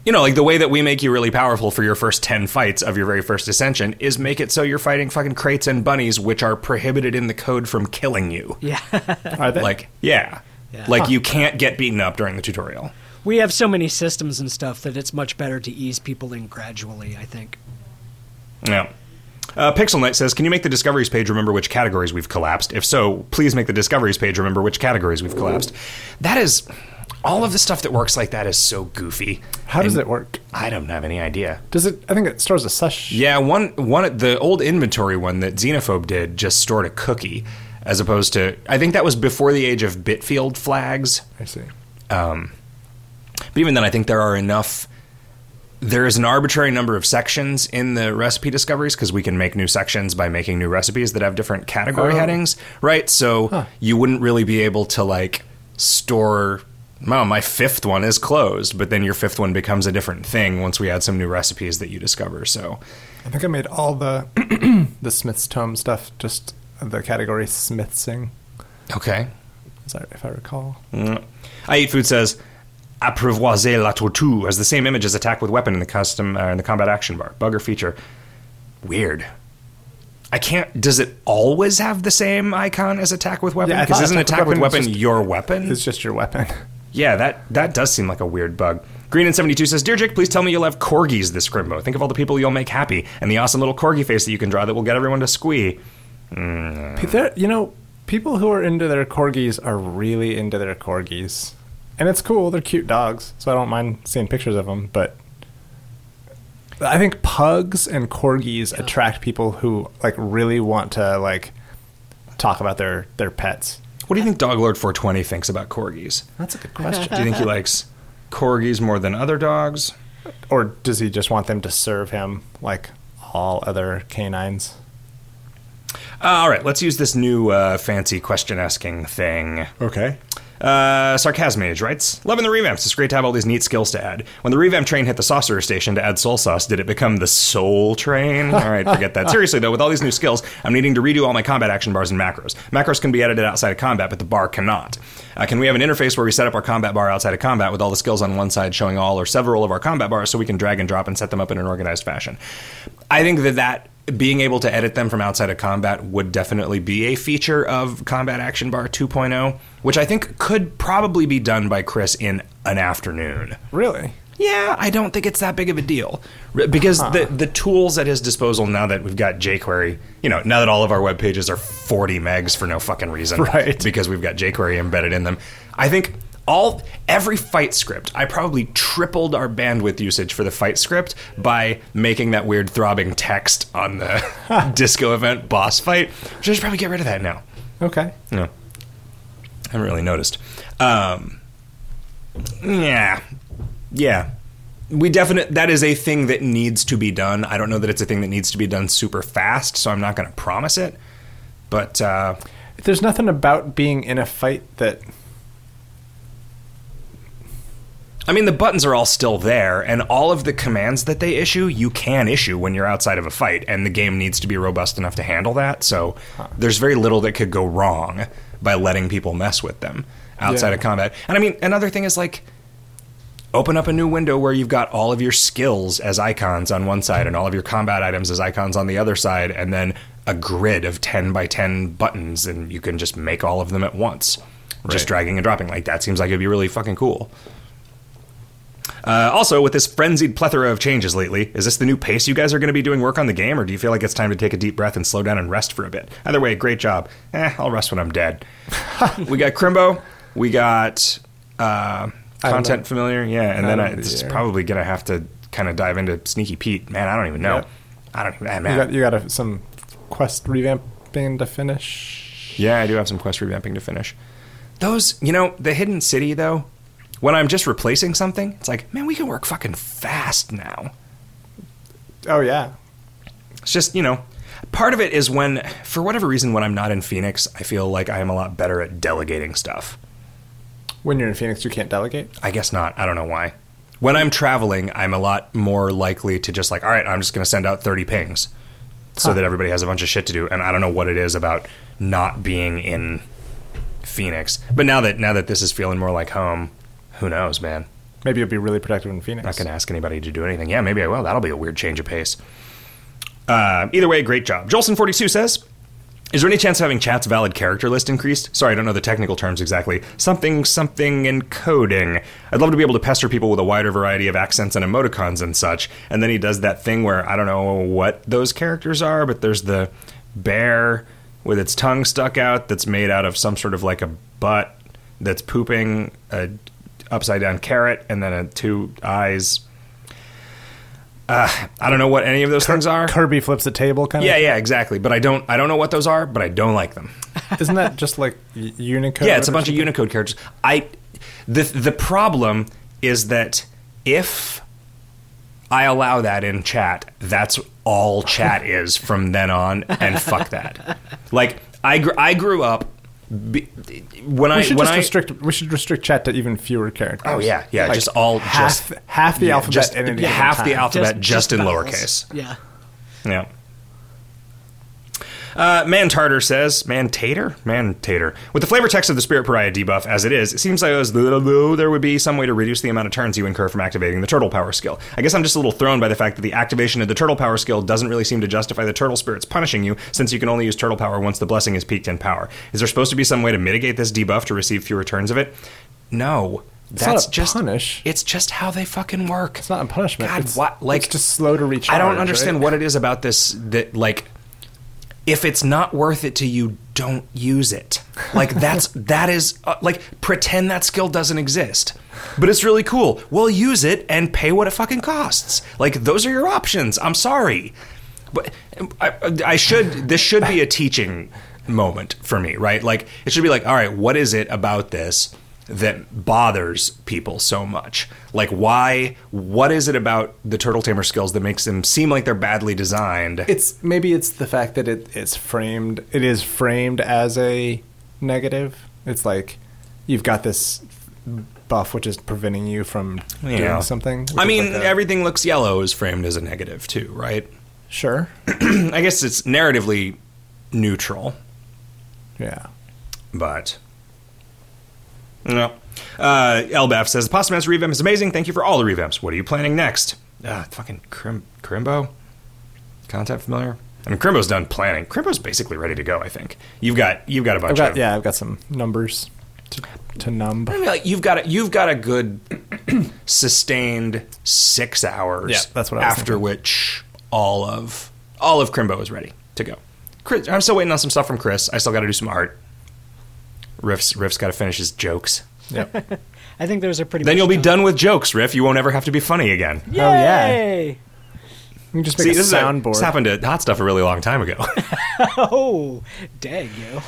Speaker 1: You know, like the way that we make you really powerful for your first 10 fights of your very first ascension is make it so you're fighting fucking crates and bunnies, which are prohibited in the code from killing you.
Speaker 2: Yeah,
Speaker 3: Are they?
Speaker 1: Like, yeah.
Speaker 2: Yeah.
Speaker 1: Like, you can't get beaten up during the tutorial.
Speaker 2: we have so many systems and stuff that it's much better to ease people in gradually. I think.
Speaker 1: Yeah. Uh, Pixel Knight says, Can you make the discoveries page remember which categories we've collapsed? If so, please make the discoveries page remember which categories we've collapsed. That is. All of the stuff that works like that is so goofy.
Speaker 3: How does it work?
Speaker 1: I don't have any idea.
Speaker 3: Does it? I think it stores a sush.
Speaker 1: Yeah, one one the old inventory one that Xenophobe did just stored a cookie, as opposed to I think that was before the age of Bitfield flags.
Speaker 3: I see.
Speaker 1: Um, but even then, I think there are enough. There is an arbitrary number of sections in the recipe discoveries because we can make new sections by making new recipes that have different category
Speaker 3: Oh.
Speaker 1: headings, right? So you wouldn't really be able to like store. Well, my fifth one is closed, but then your fifth one becomes a different thing once we add some new recipes that you discover. So
Speaker 3: I think I made all the the Smith's Tome stuff just the category Smithsing,
Speaker 1: okay,
Speaker 3: is that if I recall.
Speaker 1: Mm. I eat food says apprivoiser la tortue has the same image as attack with weapon in the custom uh, in the combat action bar. bugger feature? Weird. I can't. Does it always have the same icon as attack with weapon?
Speaker 3: Yeah,
Speaker 1: Because
Speaker 3: thought
Speaker 1: isn't
Speaker 3: attack
Speaker 1: attack
Speaker 3: with
Speaker 1: with
Speaker 3: weapon
Speaker 1: weapon
Speaker 3: just-
Speaker 1: your weapon?
Speaker 3: It's just your weapon.
Speaker 1: Yeah, that that does seem like a weird bug. Green and 72 says, Dear Jake, please tell me you'll have corgis this Crimbo. Think of all the people you'll make happy and the awesome little corgi face that you can draw that will get everyone to squee. Hmm.
Speaker 3: There, you know, people who are into their corgis are really into their corgis, and it's cool. They're cute dogs, so I don't mind seeing pictures of them. But I think pugs and corgis attract people who like really want to like talk about their their pets.
Speaker 1: What do you think Dog Lord 420 thinks about corgis?
Speaker 3: That's a good question.
Speaker 1: Do you think he likes corgis more than other dogs?
Speaker 3: or does he just want them to serve him like all other canines?
Speaker 1: Uh, all right, let's use this new uh, fancy question asking thing.
Speaker 3: Okay.
Speaker 1: Uh, Sarcasmage writes, Loving the revamps. It's great to have all these neat skills to add. When the revamp train hit the saucer station to add soul sauce, did it become the soul train? All right, forget that. Seriously, though, with all these new skills, I'm needing to redo all my combat action bars and macros. Macros can be edited outside of combat, but the bar cannot. Uh, can we have an interface where we set up our combat bar outside of combat with all the skills on one side showing all or several of our combat bars so we can drag and drop and set them up in an organized fashion? I think that that being able to edit them from outside of combat would definitely be a feature of Combat Action Bar 2.0, which I think could probably be done by Chris in an afternoon.
Speaker 3: Really?
Speaker 1: Yeah, I don't think it's that big of a deal because the the tools at his disposal now that we've got jQuery, you know, now that all of our web pages are 40 megs for no fucking reason,
Speaker 3: Right.
Speaker 1: Because we've got jQuery embedded in them. I think all every fight script, I probably tripled our bandwidth usage for the fight script by making that weird throbbing text on the disco event boss fight. Should probably get rid of that now.
Speaker 3: Okay.
Speaker 1: No. I haven't really noticed. Um, yeah. Yeah. We definite that is a thing that needs to be done. I don't know that it's a thing that needs to be done super fast, so I'm not going to promise it. But uh,
Speaker 3: There's nothing about being in a fight that
Speaker 1: I mean, the buttons are all still there, and all of the commands that they issue, you can issue when you're outside of a fight, and the game needs to be robust enough to handle that. So there's very little that could go wrong by letting people mess with them outside
Speaker 3: Yeah.
Speaker 1: of combat. And I mean, another thing is like, open up a new window where you've got all of your skills as icons on one side and all of your combat items as icons on the other side, and then a grid of 10 by 10 buttons, and you can just make all of them at once. Just dragging and dropping. Like, that seems like it'd be really fucking cool. Uh, also, with this frenzied plethora of changes lately, is this the new pace you guys are going to be doing work on the game, or do you feel like it's time to take a deep breath and slow down and rest for a bit? Either way, great job. Eh, I'll rest when I'm dead. we got Crimbo, we got uh, content familiar, yeah, and then I, is probably going to have to kind of dive into Sneaky Pete. Man, I don't even know. I don't even.
Speaker 3: you
Speaker 1: man.
Speaker 3: got you got a, some quest revamping to finish.
Speaker 1: Yeah, I do have some quest revamping to finish. Those, you know, the hidden city though, when I'm just replacing something, it's like, man, we can work fucking fast now.
Speaker 3: Oh yeah.
Speaker 1: It's just, you know, part of it is when, for whatever reason, when I'm not in Phoenix, I feel like I am a lot better at delegating stuff.
Speaker 3: When you're in Phoenix, you can't delegate.
Speaker 1: I guess not. I don't know why. When I'm traveling, I'm a lot more likely to just like, all right, I'm just going to send out 30 pings so
Speaker 3: Huh.
Speaker 1: that everybody has a bunch of shit to do. And I don't know what it is about not being in Phoenix. But now that now that this is feeling more like home, who knows, man?
Speaker 3: Maybe you'll be really productive in Phoenix.
Speaker 1: Not going to ask anybody to do anything. Yeah, maybe I will. That'll be a weird change of pace. Uh, either way, great job. Jolson42 says, is there any chance of having chat's valid character list increased? Sorry, I don't know the technical terms exactly. Something, something encoding. I'd love to be able to pester people with a wider variety of accents and emoticons and such. And then he does that thing where I don't know what those characters are, but there's the bear with its tongue stuck out that's made out of some sort of like a butt that's pooping a upside down carrot and then a two eyes. Uh, I don't know what any of those things are.
Speaker 3: Kirby flips the table, kind
Speaker 1: Yeah,
Speaker 3: of.
Speaker 1: yeah, yeah, exactly. But I don't, I don't know what those are. But I don't like them.
Speaker 3: Isn't that just like Unicode?
Speaker 1: Yeah, it's a bunch of? Unicode characters. I the the problem is that if I allow that in chat, that's all chat is from then on, and fuck that. Like I gr- I grew up be, when I
Speaker 3: We should
Speaker 1: when
Speaker 3: just
Speaker 1: I
Speaker 3: restrict. We should restrict chat to even fewer characters.
Speaker 1: oh yeah yeah
Speaker 3: Like
Speaker 1: just all
Speaker 3: half
Speaker 1: just
Speaker 3: half the
Speaker 1: yeah,
Speaker 3: alphabet
Speaker 1: just
Speaker 3: in any
Speaker 1: yeah,
Speaker 3: given
Speaker 1: half the
Speaker 3: time.
Speaker 1: alphabet just, in
Speaker 2: vowels.
Speaker 1: lowercase.
Speaker 2: Yeah.
Speaker 1: Yeah. Uh, Man Tartar says, Man Tater? Man Tater. With the flavor text of the Spirit Pariah debuff as it is, it seems like there would be some way to reduce the amount of turns you incur from activating the Turtle Power skill. I guess I'm just a little thrown by the fact that the activation of the Turtle Power skill doesn't really seem to justify the Turtle Spirits punishing you, since you can only use Turtle Power once the blessing is peaked in power. Is there supposed to be some way to mitigate this debuff to receive fewer turns of it? No.
Speaker 3: It's
Speaker 1: That's just
Speaker 3: punish.
Speaker 1: It's just how they fucking work.
Speaker 3: It's not a punishment.
Speaker 1: God,
Speaker 3: it's,
Speaker 1: what? Like
Speaker 3: it's just slow to recharge.
Speaker 1: I don't understand
Speaker 3: right?
Speaker 1: what it is about this that like if it's not worth it to you, don't use it. Like that's that is uh, like pretend that skill doesn't exist. But it's really cool. Well, use it and pay what it fucking costs. Like those are your options. I'm sorry. But I, I should this should be a teaching moment for me, right? Like it should be like, all right, what is it about this that bothers people so much? Like why what is it about the turtle tamer skills that makes them seem like they're badly designed?
Speaker 3: It's maybe it's the fact that it, it's framed. It is framed as a negative. It's like you've got this buff which is preventing you from
Speaker 1: Yeah.
Speaker 3: doing something.
Speaker 1: I mean,
Speaker 3: like
Speaker 1: everything looks yellow is framed as a negative too, right?
Speaker 3: sure.
Speaker 1: I guess it's narratively neutral,
Speaker 3: Yeah.
Speaker 1: but no. Uh, Elbaf says the Pasta Master revamp is amazing. Thank you for all the revamps. What are you planning next? Ah, fucking Crim- Crimbo. Content familiar? I mean, Crimbo's done planning. Crimbo's basically ready to go. I think you've got you've got a bunch
Speaker 3: I've got
Speaker 1: of
Speaker 3: yeah. I've got some numbers to to numb.
Speaker 1: I mean, like you've got a, you've got a good sustained six hours.
Speaker 3: Yeah, that's what I was
Speaker 1: after
Speaker 3: thinking.
Speaker 1: which all of all of Crimbo is ready to go. Chris, I'm still waiting on some stuff from Chris. I still got to do some art. Riff's Riff's got to finish his jokes.
Speaker 3: Yep.
Speaker 2: I think those are pretty.
Speaker 1: Then you'll be done with jokes, Riff. You won't ever have to be funny again.
Speaker 2: Yay!
Speaker 3: Oh, yeah. You can just make
Speaker 1: See,
Speaker 3: a
Speaker 1: this, is a,
Speaker 3: soundboard.
Speaker 1: this happened to Hot Stuff a really long time ago.
Speaker 2: Oh, dang yo!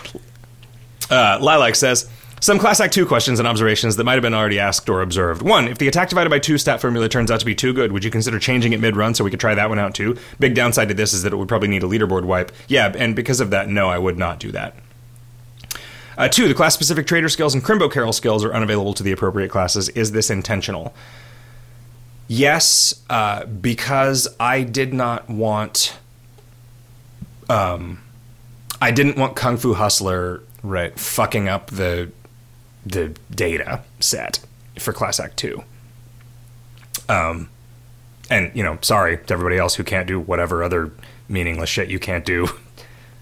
Speaker 1: Uh, Lilac says, some Class Act 2 questions and observations that might have been already asked or observed. One, if the attack divided by 2 stat formula turns out to be too good, would you consider changing it mid run so we could try that one out too? Big downside to this is that it would probably need a leaderboard wipe. Yeah, and because of that, no, I would not do that. Uh, two, the class specific trader skills and Crimbo Carol skills are unavailable to the appropriate classes. Is this intentional? Yes, uh, because I did not want. Um, I didn't want Kung Fu Hustler
Speaker 3: right.
Speaker 1: fucking up the the data set for Class Act Two. Um, and you know, sorry to everybody else who can't do whatever other meaningless shit you can't do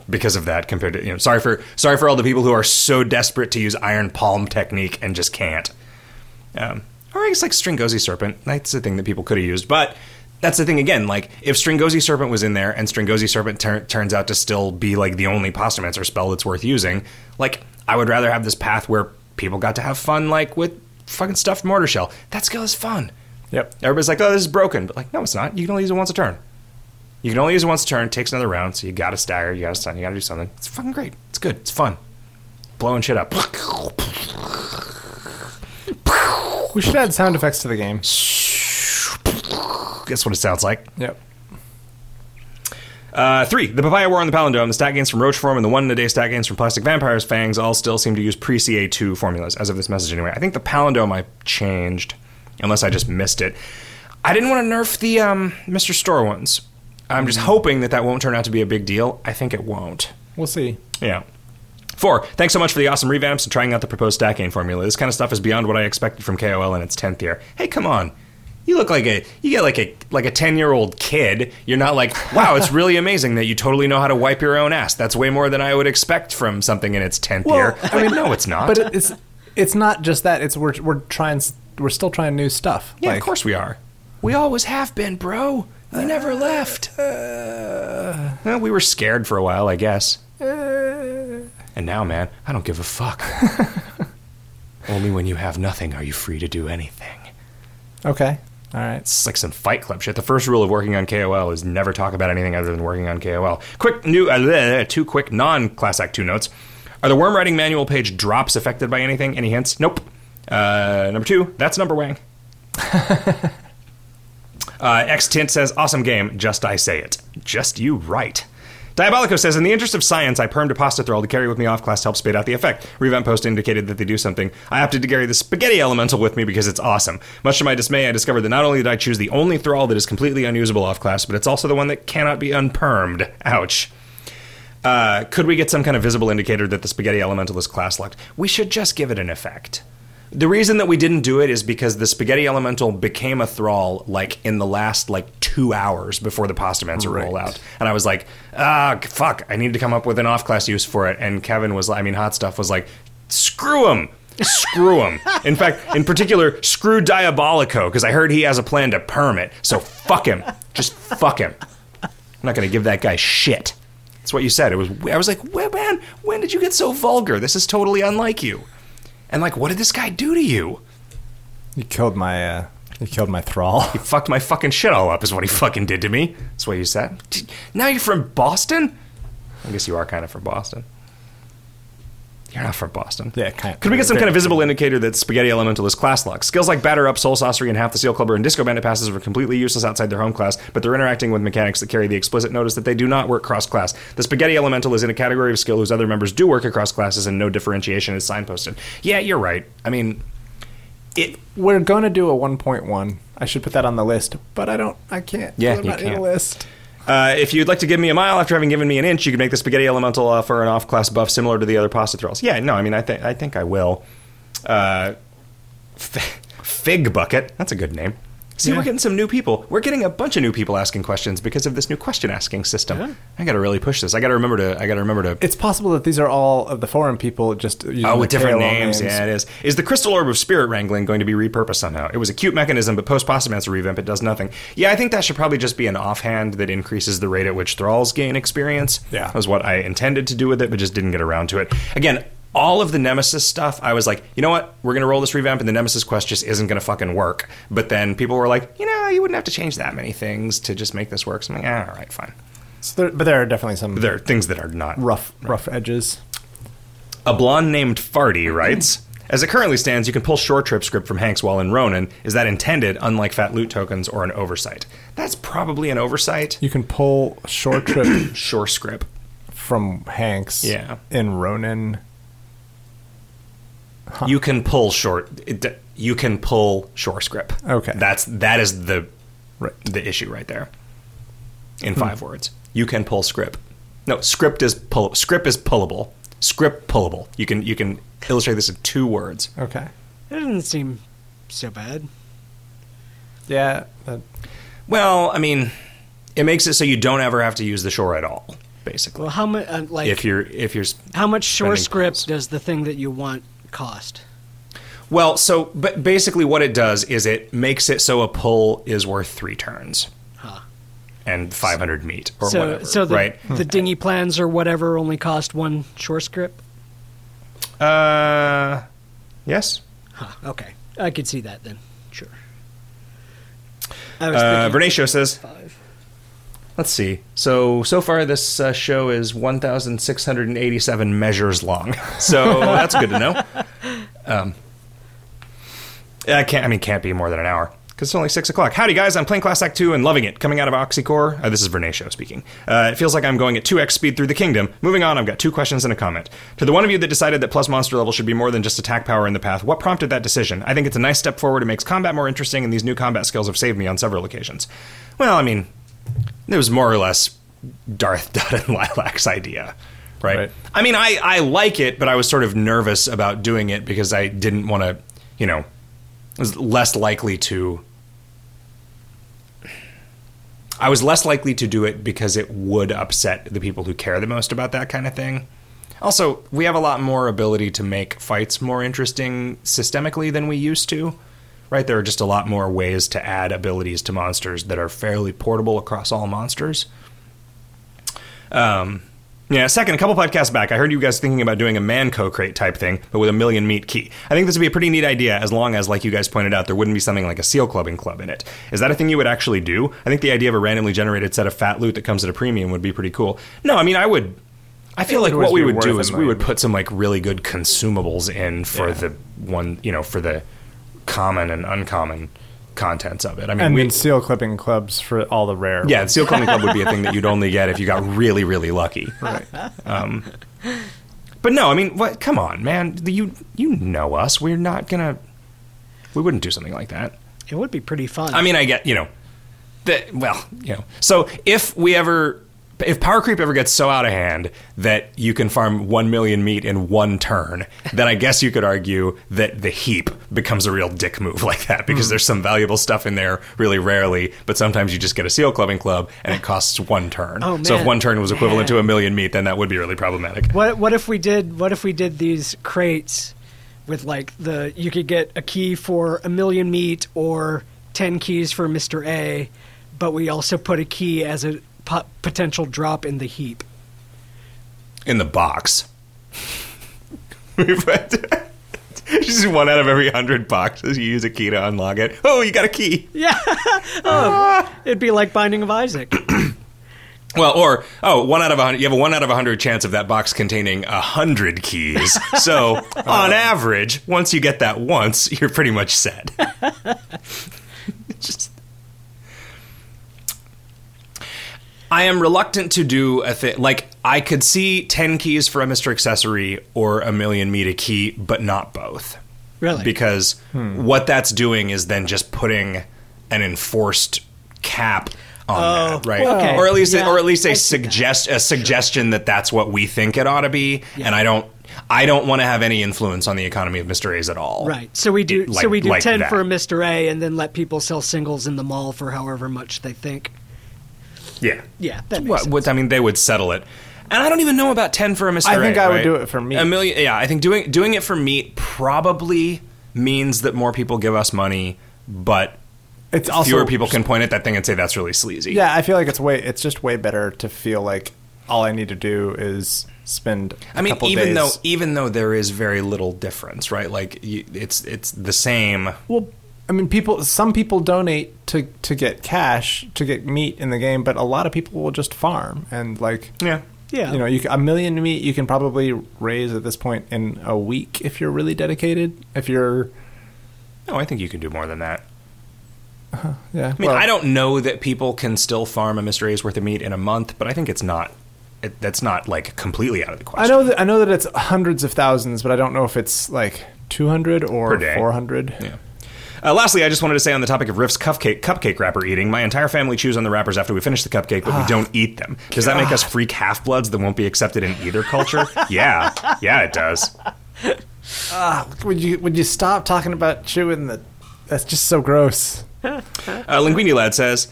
Speaker 1: because of that. Compared to you know, sorry for sorry for all the people who are so desperate to use Iron Palm technique and just can't. Um, or I guess like Stringozzi Serpent. That's the thing that people could have used, but. That's the thing again. Like, if Stringozzi Serpent was in there, and Stringozzi Serpent tur- turns out to still be like the only Pastamancer spell that's worth using, like, I would rather have this path where people got to have fun, like with fucking stuffed mortar shell. That skill is fun.
Speaker 3: Yep.
Speaker 1: Everybody's like, "Oh, this is broken," but like, no, it's not. You can only use it once a turn. You can only use it once a turn. Takes another round, so you got to stagger, you got to stun, you got to do something. It's fucking great. It's good. It's fun. blowing shit up.
Speaker 3: We should add sound effects to the game.
Speaker 1: Guess what it sounds like.
Speaker 3: Yep.
Speaker 1: Uh, three, the Papaya War on the Palindrome, the stat gains from Roach Form, and the one in a day stat gains from Plastic Vampire's Fangs all still seem to use pre CA2 formulas, as of this message anyway. I think the Palindrome I changed, unless I just missed it. I didn't want to nerf the um, Mr. Store ones. I'm just mm. hoping that that won't turn out to be a big deal. I think it won't.
Speaker 3: We'll see.
Speaker 1: Yeah. Four, thanks so much for the awesome revamps and trying out the proposed stat gain formula. This kind of stuff is beyond what I expected from KOL in its 10th year. Hey, come on. You look like a you get like a like a 10-year-old kid. You're not like, "Wow, it's really amazing that you totally know how to wipe your own ass." That's way more than I would expect from something in its 10th year. I mean, no, it's not.
Speaker 3: But it's it's not just that. It's we're we're trying we're still trying new stuff.
Speaker 1: yeah,
Speaker 3: Like,
Speaker 1: of course we are. We always have been, bro. We never left.
Speaker 3: Uh,
Speaker 1: Well, we were scared for a while, I guess. And now, man, I don't give a fuck. Only when you have nothing are you free to do anything.
Speaker 3: Okay. All right.
Speaker 1: It's like some Fight Club shit. The first rule of working on KOL is never talk about anything other than working on KOL. Quick new, uh, two quick non-Class Act two notes. Are the worm writing manual page drops affected by anything? Any hints? Nope. Uh, number two, that's number wang. Uh, X Tint says, awesome game, just I say it. Just you right. Diabolico says, in the interest of science, I permed a pasta thrall to carry with me off class to help spade out the effect. Revamp post indicated that they do something. I opted to carry the spaghetti elemental with me because it's awesome. Much to my dismay, I discovered that not only did I choose the only thrall that is completely unusable off class, but it's also the one that cannot be unpermed. Ouch. Uh, could we get some kind of visible indicator that the spaghetti elemental is class locked? We should just give it an effect. The reason that we didn't do it is because the spaghetti elemental became a thrall like in the last like two hours before the Pastamancer
Speaker 3: Right.
Speaker 1: roll out, and I was like, ah, fuck, I need to come up with an off class use for it. And Kevin was, I mean, hot stuff was like, screw him. Screw him. In fact, in particular, screw Diabolico, because I heard he has a plan to perm it. So fuck him. Just fuck him. I'm not going to give that guy shit. That's what you said. It was. I was like, "Well, man, when did you get so vulgar? This is totally unlike you." And like, what did this guy do to you?
Speaker 3: You killed my uh, you killed my thrall.
Speaker 1: He fucked my fucking shit all up. Is what he fucking did to me. That's what you said. Now you're from Boston. I guess you are kind of from Boston. You're not from Boston.
Speaker 3: Yeah, kind of.
Speaker 1: Could we get some kind of visible indicator that Spaghetti Elemental is class locked? Skills like Batter Up, Soul Saucery, and half the Seal Clubber and Disco Bandit passes are completely useless outside their home class, but they're interacting with mechanics that carry the explicit notice that they do not work cross class. The Spaghetti Elemental is in a category of skill whose other members do work across classes and no differentiation is signposted. Yeah, you're right. I mean, it.
Speaker 3: We're going to do a 1.1. I should put that on the list, but I don't. I can't.
Speaker 1: Yeah,
Speaker 3: put
Speaker 1: you
Speaker 3: that in
Speaker 1: can't.
Speaker 3: a list.
Speaker 1: Uh, if you'd like to give me a mile after having given me an inch, you could make the spaghetti elemental uh, for an off-class buff similar to the other pasta thralls. Yeah, no, I mean, I think I think I will. Uh, f- Fig bucket, that's a good name. See,
Speaker 3: Yeah.
Speaker 1: we're getting some new people. We're getting a bunch of new people asking questions because of this new question asking system.
Speaker 2: Yeah.
Speaker 1: I got to really push this. I got to remember to. I got to remember to.
Speaker 3: It's possible that these are all of the foreign people just using
Speaker 1: Oh, with different
Speaker 3: KOL
Speaker 1: names. Yeah, it is. Is the Crystal Orb of Spirit Wrangling going to be repurposed somehow? It was a cute mechanism, but post Pastamancer revamp, it does nothing. Yeah, I think that should probably just be an offhand that increases the rate at which Thralls gain experience.
Speaker 3: Yeah.
Speaker 1: That was what I intended to do with it, but just didn't get around to it. Again, all of the Nemesis stuff, I was like, you know what? We're going to roll this revamp, and the Nemesis quest just isn't going to fucking work. But then people were like, you know, you wouldn't have to change that many things to just make this work. So I'm like, ah, all right, fine.
Speaker 3: So there, but there are definitely some
Speaker 1: There are things that are not
Speaker 3: rough rough edges.
Speaker 1: A blonde named Farty writes As it currently stands, you can pull short trip script from Hagnk's while in Ronin. Is that intended, unlike fat loot tokens, or an oversight? That's probably an oversight.
Speaker 3: You can pull short trip
Speaker 1: Shore script.
Speaker 3: from Hagnk's.
Speaker 1: Yeah.
Speaker 3: In Ronin.
Speaker 1: You can pull short. It, you can pull shore script.
Speaker 3: Okay.
Speaker 1: That's that is the
Speaker 3: Right.
Speaker 1: the issue right there. In five words, you can pull script. No, script is pull. Script is pullable. Script pullable. You can you can illustrate this in two words.
Speaker 3: Okay.
Speaker 2: it doesn't seem so bad.
Speaker 3: Yeah. That,
Speaker 1: Well, I mean, it makes it so you don't ever have to use the shore at all, basically.
Speaker 2: Well, how much? Uh, like,
Speaker 1: if you're if you're
Speaker 2: how much shore
Speaker 1: spending
Speaker 2: script
Speaker 1: points.
Speaker 2: does the thing that you want cost?
Speaker 1: well, so but basically what it does is it makes it so a pull is worth three turns
Speaker 2: Huh.
Speaker 1: and 500 meat or
Speaker 2: so,
Speaker 1: whatever,
Speaker 2: so the
Speaker 1: right?
Speaker 2: the dinghy plans or whatever only cost one shore script.
Speaker 1: Uh, yes.
Speaker 2: Huh. Okay, I could see that then. Sure. I was
Speaker 1: Uh, Vernacio says
Speaker 2: five.
Speaker 1: Let's see. So so far, this uh, show is 1,687 measures long. So that's good to know. Um, I can't. I mean, can't be more than an hour because it's only six o'clock. Howdy, guys! I'm playing Class Act Two and loving it. Coming out of Oxycore. Uh, this is Vernay Show speaking. Uh, it feels like I'm going at 2x speed through the kingdom. Moving on, I've got two questions and a comment. To the one of you that decided that plus monster level should be more than just attack power in the path, what prompted that decision? I think it's a nice step forward. It makes combat more interesting, and these new combat skills have saved me on several occasions. Well, I mean, it was more or less Darth Dud and Lilac's idea. Right?
Speaker 3: Right.
Speaker 1: I mean, I, I like it, but I was sort of nervous about doing it because I didn't want to, you know, was less likely to. I was less likely to do it because it would upset the people who care the most about that kind of thing. Also, we have a lot more ability to make fights more interesting systemically than we used to. Right? There are just a lot more ways to add abilities to monsters that are fairly portable across all monsters. Um, yeah, second, a couple podcasts back, I heard you guys thinking about doing a Mann Co crate type thing, but with a million meat key. I think this would be a pretty neat idea as long as, like you guys pointed out, there wouldn't be something like a seal clubbing club in it. Is that a thing you would actually do? I think the idea of a randomly generated set of fat loot that comes at a premium would be pretty cool. No, I mean, I would. I feel like what we would do is we would put some like really good consumables in for
Speaker 3: Yeah.
Speaker 1: the one, you know, for the common and uncommon contents of it. I mean,
Speaker 3: And
Speaker 1: we,
Speaker 3: seal clipping clubs for all the rare.
Speaker 1: yeah, the seal clipping club would be a thing that you'd only get if you got really, really lucky.
Speaker 3: Right.
Speaker 1: Um, but no, I mean, what? Come on, man. You you know us. We're not gonna. We wouldn't do something like that.
Speaker 2: It would be pretty fun.
Speaker 1: I mean, I get you know, that. Well, you know. So if we ever, if power creep ever gets so out of hand that you can farm one million meat in one turn, then I guess you could argue that the heap becomes a real dick move like that because hmm. there's some valuable stuff in there really rarely, but sometimes you just get a seal clubbing club and it costs one turn.
Speaker 2: Oh,
Speaker 1: So if one turn was equivalent
Speaker 2: Man.
Speaker 1: to a million meat, then that would be really problematic.
Speaker 2: What what if we did what if we did these crates with like the you could get a key for a million meat or 10 keys for Mr. A, but we also put a key as a po- potential drop in the heap.
Speaker 1: in the box. Just one out of every hundred boxes, you use a key to unlock it. Oh, you got a key.
Speaker 2: Yeah. oh, ah. it'd be like Binding of Isaac.
Speaker 1: Well, or oh, one out of a hundred. You have a one out of a hundred chance of that box containing a hundred keys. So, oh. on average, once you get that once, you're pretty much set. Just. I am reluctant to do a thing like I could see ten keys for a Mister Accessory or a million meat a key, but not both.
Speaker 2: Really?
Speaker 1: because hmm. what that's doing is then just putting an enforced cap on
Speaker 2: Oh,
Speaker 1: that, right?
Speaker 2: well, okay.
Speaker 1: Or at least,
Speaker 2: Yeah,
Speaker 1: or at least
Speaker 2: I
Speaker 1: a
Speaker 2: see that.
Speaker 1: suggest a suggestion that that's what we think it ought to be, and I don't, I don't want to have any influence on the economy of Mister A's at all.
Speaker 2: Right. So we do
Speaker 1: It- like-
Speaker 2: so we do
Speaker 1: like
Speaker 2: 10
Speaker 1: that.
Speaker 2: for a Mr. A and then let people sell singles in the mall for however much they think.
Speaker 1: Yeah,
Speaker 2: Yeah, that makes
Speaker 1: What,
Speaker 2: sense.
Speaker 1: I mean, they would settle it. And I don't even know about ten for a Mister.
Speaker 3: I think
Speaker 1: A,
Speaker 3: I would
Speaker 1: right?
Speaker 3: do it for meat.
Speaker 1: A million, yeah. I think doing doing it for meat probably means that more people give us money, but
Speaker 3: It's also
Speaker 1: fewer people can point at that thing and say that's really sleazy.
Speaker 3: Yeah, I feel like it's way. It's just way better to feel like all I need to do is spend. I
Speaker 1: I mean,
Speaker 3: couple
Speaker 1: even
Speaker 3: days.
Speaker 1: though even though there is very little difference, right? Like you, it's it's the same.
Speaker 3: Well, I mean, people. Some people donate to to get cash to get meat in the game, but a lot of people will just farm and like.
Speaker 1: Yeah.
Speaker 2: Yeah.
Speaker 3: You know, you, c- a million meat you can probably raise at this point in a week if you're really dedicated. If you're,
Speaker 1: No, I think you can do more than that. Uh-huh.
Speaker 3: yeah.
Speaker 1: I mean, I don't know that people can still farm a Mr. A's worth of meat in a month, but I think it's not. It, that's not like completely out of the question.
Speaker 3: I
Speaker 1: question.
Speaker 3: know that I know that it's hundreds of thousands, but I don't know if it's like two hundred or four hundred.
Speaker 1: Yeah. Uh, lastly, I just wanted to say on the topic of Riff's cupcake cupcake wrapper eating, my entire family chews on the wrappers after we finish the cupcake, but we don't eat them. Does that make us freak half bloods that won't be accepted in either culture? yeah, yeah, it does.
Speaker 3: Would you would you stop talking about chewing the? That's just so gross.
Speaker 1: Uh, Linguini Lad says,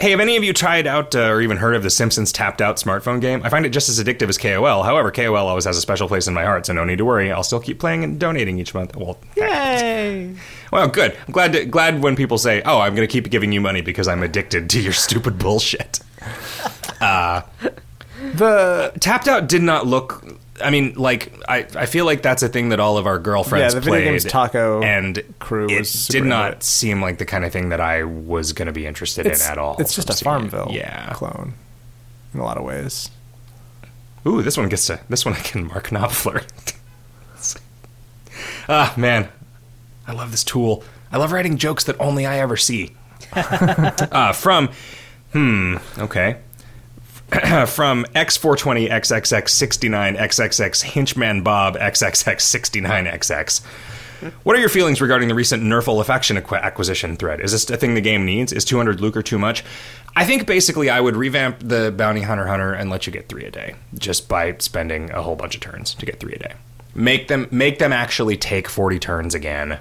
Speaker 1: Hey, have any of you tried out uh, or even heard of the Simpsons tapped out smartphone game? I find it just as addictive as KOL. However, KOL always has a special place in my heart, so no need to worry. I'll still keep playing and donating each month. Well,
Speaker 2: Yay!
Speaker 1: well, good. I'm glad to, glad when people say, "Oh, I'm going to keep giving you money because I'm addicted to your stupid bullshit."
Speaker 3: The
Speaker 1: Tapped out did not look I mean, like I, I feel like that's a thing that all of our girlfriends
Speaker 3: Yeah, the video games taco
Speaker 1: and
Speaker 3: crew
Speaker 1: It
Speaker 3: was
Speaker 1: did not
Speaker 3: it.
Speaker 1: seem like the kind of thing that I was going to be interested
Speaker 3: It's,
Speaker 1: in at all.
Speaker 3: it's just a
Speaker 1: seeing it.
Speaker 3: Farmville
Speaker 1: Yeah.
Speaker 3: clone in a lot of ways.
Speaker 1: Ooh, this one gets to this one I can mark Knopfler. ah, man, I love this tool. I love writing jokes that only I ever see. uh, from, hmm, okay. from X420XXX69XXX Hinchman Bob XXX69XX. What are your feelings regarding the recent Nerf affection acqu- acquisition thread? Is this a thing the game needs? Is 200 lucre too much? I think basically I would revamp the Bounty Hunter Hunter and let you get three a day just by spending a whole bunch of turns to get three a day. Make them make them actually take 40 turns again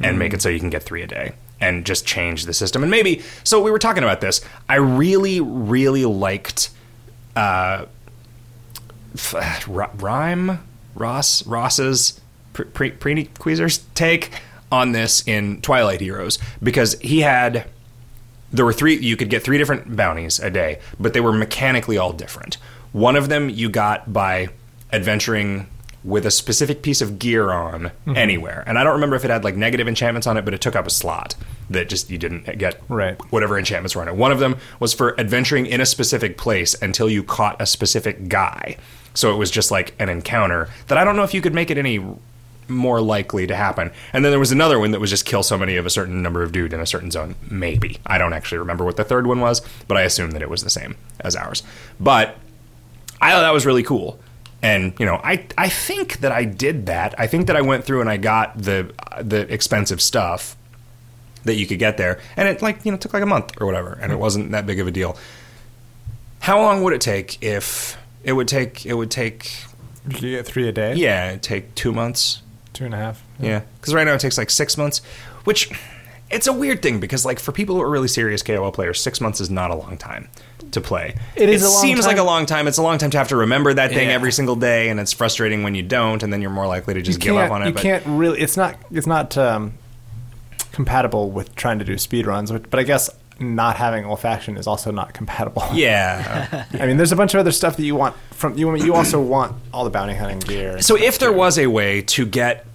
Speaker 1: and make it so you can get three a day and just change the system. And maybe so we were talking about this. I really really liked uh, f- R- Rhyme Ross Ross's pre- pre- Queezer's take on this in Twilight Heroes because he had there were three you could get three different bounties a day but they were mechanically all different one of them you got by adventuring with a specific piece of gear on mm-hmm. anywhere and i don't remember if it had like negative enchantments on it but it took up a slot that just you didn't get
Speaker 3: Right.
Speaker 1: whatever enchantments were on it one of them was for adventuring in a specific place until you caught a specific guy so it was just like an encounter that i don't know if you could make it any more likely to happen. And then there was another one that was just kill so many of a certain number of dude in a certain zone. Maybe. I don't actually remember what the third one was, but I assume that it was the same as ours. But I thought that was really cool. And you know, I I think that I did that. I think that I went through and I got the the expensive stuff that you could get there, and it like you know took like a month or whatever, and it hmm. wasn't that big of a deal. How long would it take if it would take it would take
Speaker 3: You get three a day.
Speaker 1: yeah it'd take two months
Speaker 3: two and a half.
Speaker 1: yeah, because right now it takes like six months, which it's a weird thing because like for people who are really serious KOL players, six months is not a long time to play.
Speaker 2: It is a long
Speaker 1: seems like a long time. It's a long time to have to remember that thing
Speaker 3: Yeah.
Speaker 1: every single day, and it's frustrating when you don't, and then you're more likely to just give up on it.
Speaker 3: You
Speaker 1: but
Speaker 3: can't really. It's not. It's not um, compatible with trying to do speed runs. But I guess not having olfaction is also not compatible.
Speaker 1: yeah.
Speaker 3: I mean, there's a bunch of other stuff that you want from you. You also want all the bounty hunting gear.
Speaker 1: So if there was a way to get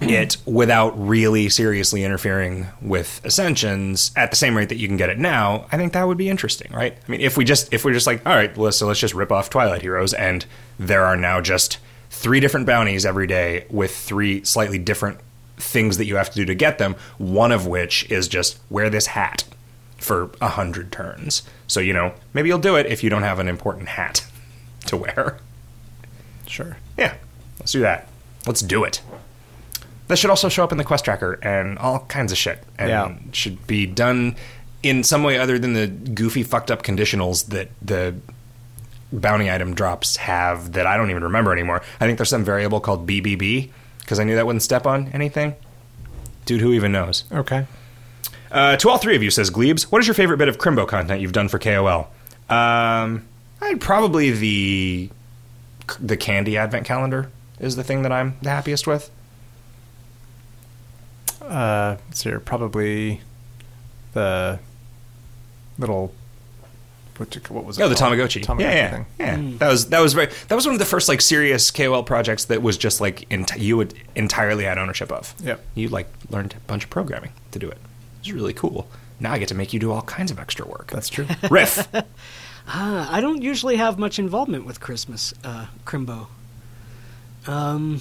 Speaker 1: it without really seriously interfering with ascensions at the same rate that you can get it now, I think that would be interesting, right? I mean, if we just if we're just like, all right, well, so let's just rip off Twilight Heroes, and there are now just three different bounties every day with three slightly different things that you have to do to get them. One of which is just wear this hat for a hundred turns. So you know, maybe you'll do it if you don't have an important hat to wear.
Speaker 3: sure.
Speaker 1: Yeah, let's do that. Let's do it. That should also show up in the quest tracker and all kinds of shit. And
Speaker 3: Yeah.
Speaker 1: should be done in some way other than the goofy, fucked up conditionals that the bounty item drops have that I don't even remember anymore. I think there's some variable called BBB because I knew that wouldn't step on anything. Dude, who even knows?
Speaker 3: Okay.
Speaker 1: Uh, to all three of you, says Glebes, what is your favorite bit of Crimbo content you've done for KOL? Um, I'd probably the the candy advent calendar is the thing that I'm the happiest with.
Speaker 3: Uh, so you're probably the little. What, what was it?
Speaker 1: Oh, the
Speaker 3: called?
Speaker 1: Tamagotchi.
Speaker 3: Tamagotchi
Speaker 1: yeah, yeah,
Speaker 3: thing.
Speaker 1: yeah. That was that was very that was one of the first like serious KOL projects that was just like ent- you would entirely had ownership of.
Speaker 3: Yeah,
Speaker 1: You like learned a bunch of programming to do it. It was really cool. Now I get to make you do all kinds of extra work.
Speaker 3: That's true.
Speaker 1: Riff.
Speaker 2: Uh, I don't usually have much involvement with Christmas, uh, Crimbo. Um,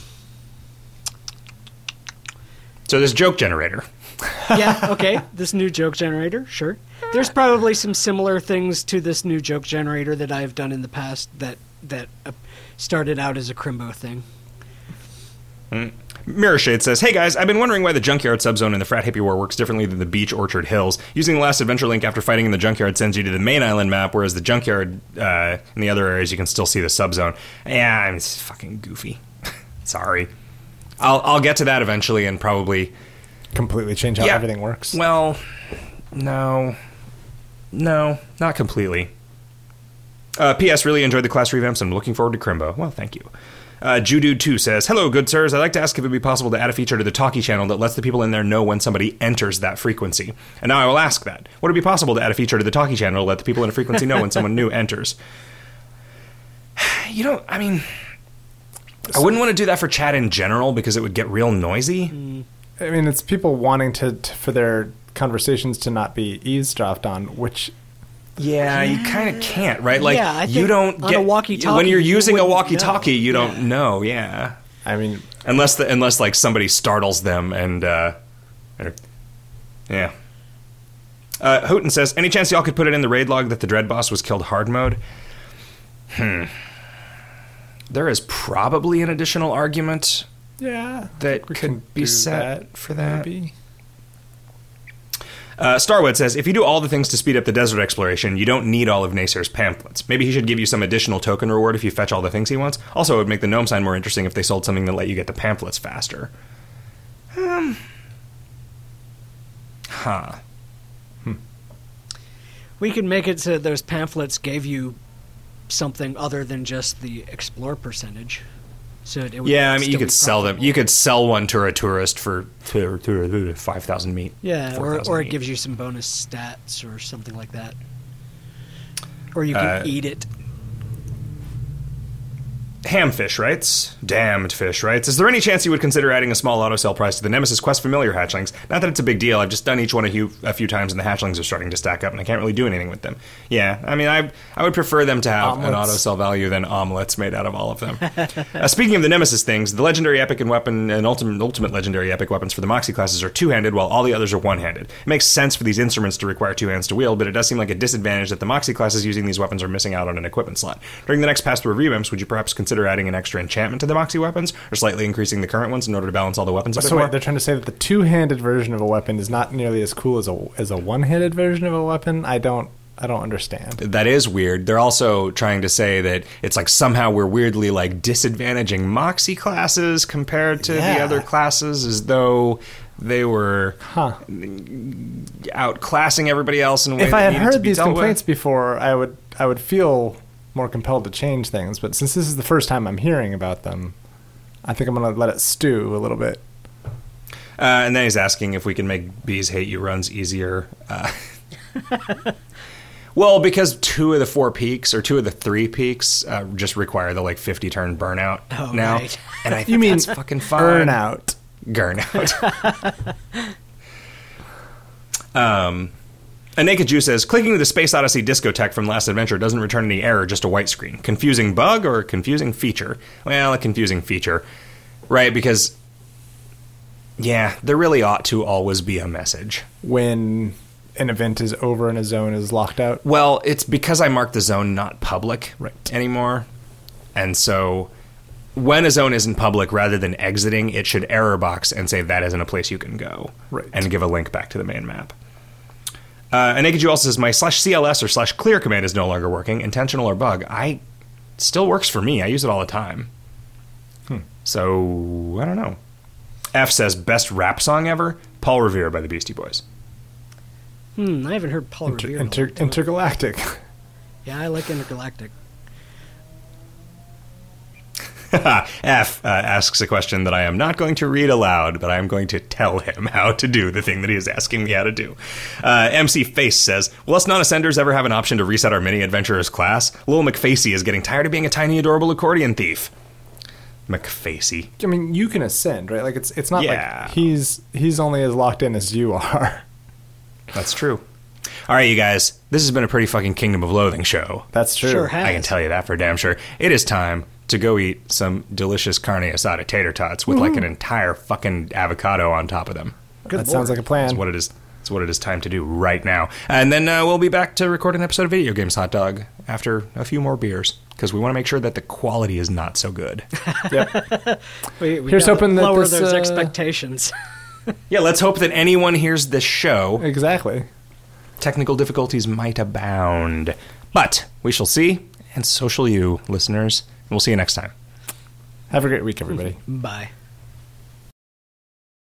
Speaker 1: so this joke generator.
Speaker 2: yeah, okay. This new joke generator, sure. There's probably some similar things to this new joke generator that I've done in the past that that uh, started out as a Crimbo thing.
Speaker 1: Mirror Shade says, Hey guys, I've been wondering why the Junkyard subzone in the Frat Hippie War works differently than the Beach Orchard Hills. Using the last adventure link after fighting in the Junkyard sends you to the main island map, whereas the Junkyard uh, in the other areas you can still see the subzone. Yeah, it's fucking goofy. Sorry. I'll, I'll get to that eventually and probably.
Speaker 3: Completely change how
Speaker 1: Yeah.
Speaker 3: everything works.
Speaker 1: Well, no. No, not completely. Uh, P.S. Really enjoyed the class revamps and I'm looking forward to Crimbo. Well, thank you. Uh, Judude2 says, Hello, good sirs. I'd like to ask if it would be possible to add a feature to the Talkie channel that lets the people in there know when somebody enters that frequency. And now I will ask that. Would it be possible to add a feature to the Talkie channel to let the people in a frequency know when someone new enters? You know, I mean, I wouldn't want to do that for chat in general because it would get real noisy.
Speaker 3: I mean, it's people wanting to, to for their conversations to not be eavesdropped on, which
Speaker 1: Yeah, you kind of can't, right? Like
Speaker 2: Yeah, I
Speaker 1: you
Speaker 2: think
Speaker 1: don't
Speaker 2: on
Speaker 1: get
Speaker 2: a walkie-talkie,
Speaker 1: when you're
Speaker 2: you
Speaker 1: using a
Speaker 2: wouldn't
Speaker 1: walkie-talkie.
Speaker 2: know.
Speaker 1: You don't
Speaker 2: Yeah.
Speaker 1: know. Yeah,
Speaker 3: I mean,
Speaker 1: unless the, unless like somebody startles them and uh, or- yeah. Uh, Houghton says, "Any chance y'all could put it in the raid log that the Dread Boss was killed hard mode?" Hmm. There is probably an additional argument
Speaker 3: yeah,
Speaker 1: that could be
Speaker 3: do
Speaker 1: set for that.
Speaker 3: maybe.
Speaker 1: Uh, Starwood says, if you do all the things to speed up the desert exploration, you don't need all of Gnasir's pamphlets. Maybe he should give you some additional token reward if you fetch all the things he wants. Also, it would make the gnome sign more interesting if they sold something that let you get the pamphlets faster. Um. Huh. Hmm.
Speaker 2: We could make it so those pamphlets gave you something other than just the explore percentage. So it would
Speaker 1: Yeah, I mean, you could sell them. You could sell one to a tourist for to, 5,000 meat.
Speaker 2: Yeah, or,
Speaker 1: 4,000
Speaker 2: or it
Speaker 1: meat.
Speaker 2: gives you some bonus stats or something like that. Or you can
Speaker 1: Uh,
Speaker 2: eat it.
Speaker 1: Hamfish writes, Damned Fish writes, Is there any chance you would consider adding a small auto sell price to the Nemesis Quest familiar hatchlings? Not that it's a big deal, I've just done each one a few, a few times and the hatchlings are starting to stack up and I can't really do anything with them. Yeah, I mean, I, I would prefer them to have an auto sell value than omelets made out of all of them. uh, speaking of the Nemesis things, the legendary epic and weapon and ultimate, ultimate legendary epic weapons for the Moxie classes are two handed while all the others are one handed. It makes sense for these instruments to require two hands to wield, but it does seem like a disadvantage that the Moxie classes using these weapons are missing out on an equipment slot. During the next pass through revamps, would you perhaps consider adding an extra enchantment to the Moxie weapons, or slightly increasing the current ones in order to balance all the weapons
Speaker 3: So wait, they're trying to say that the two-handed version of a weapon is not nearly as cool as a as a one-handed version of a weapon. I don't I don't understand.
Speaker 1: that is weird. They're also trying to say that it's like somehow we're weirdly like disadvantaging Moxie classes compared to the other classes as though they were
Speaker 3: Huh.
Speaker 1: outclassing everybody else in a way
Speaker 3: If I had heard these
Speaker 1: dealt with.
Speaker 3: complaints before, I would I would feel more compelled to change things. But since this is the first time I'm hearing about them, I think I'm going to let it stew a little bit.
Speaker 1: Uh, and then he's asking if we can make bees hate you runs easier. Uh, well, because two of the four peaks or two of the three peaks uh, just require the like 50 turn burnout
Speaker 2: Oh,
Speaker 1: now,
Speaker 2: right.
Speaker 1: and I think
Speaker 3: You mean
Speaker 1: that's fucking fine.
Speaker 3: Burnout.
Speaker 1: Gurnout. um, a Naked Jew says, clicking the Space Odyssey discotheque from Last Adventure doesn't return any error, just a white screen. Confusing bug or a confusing feature? Well, a confusing feature. Right, because, yeah, there really ought to always be a message.
Speaker 3: When an event is over and a zone is locked out.
Speaker 1: Well, it's because I marked the zone not public
Speaker 3: Right.
Speaker 1: anymore. And so when a zone isn't public, rather than exiting, it should error box and say that isn't a place you can go.
Speaker 3: Right.
Speaker 1: And give a link back to the main map. Uh, and Naked also says, my slash CLS or slash clear command is no longer working, intentional or bug. I still works for me. I use it all the time. So I don't know. F says best rap song ever, Paul Revere by the Beastie Boys.
Speaker 2: Hmm, I haven't heard Paul
Speaker 3: Inter-
Speaker 2: Revere.
Speaker 3: inter-
Speaker 2: link to
Speaker 3: intergalactic.
Speaker 2: yeah, I like Intergalactic.
Speaker 1: F uh, asks a question that I am not going to read aloud, but I am going to tell him how to do the thing that he is asking me how to do. Uh, MC Face says, Will us non ascenders ever have an option to reset our mini adventurers class? Lil McFacey is getting tired of being a tiny, adorable accordion thief. McFacey.
Speaker 3: I mean, you can ascend, right? Like it's it's not
Speaker 1: Yeah.
Speaker 3: like he's he's only as locked in as you are.
Speaker 1: That's true. All right, you guys, this has been a pretty fucking Kingdom of Loathing show.
Speaker 3: That's true.
Speaker 2: Sure has.
Speaker 1: I can tell you that for damn sure. It is time to go eat some delicious carne asada tater tots with like an entire fucking avocado on top of them.
Speaker 2: Good
Speaker 3: that sounds like a plan.
Speaker 1: That's what it is. That's what it is time to do right now. And then uh, we'll be back to record an episode of Video Games Hot Dog after a few more beers because we want to make sure that the quality is not so good.
Speaker 3: Yep.
Speaker 2: We, we
Speaker 3: Here's hoping that
Speaker 2: lower
Speaker 3: this,
Speaker 2: those
Speaker 3: uh,
Speaker 2: expectations.
Speaker 1: yeah, let's hope that anyone hears this show.
Speaker 3: exactly.
Speaker 1: Technical difficulties might abound, but we shall see. And social you, listeners. We'll see you next time.
Speaker 3: Have a great week, everybody.
Speaker 2: Bye.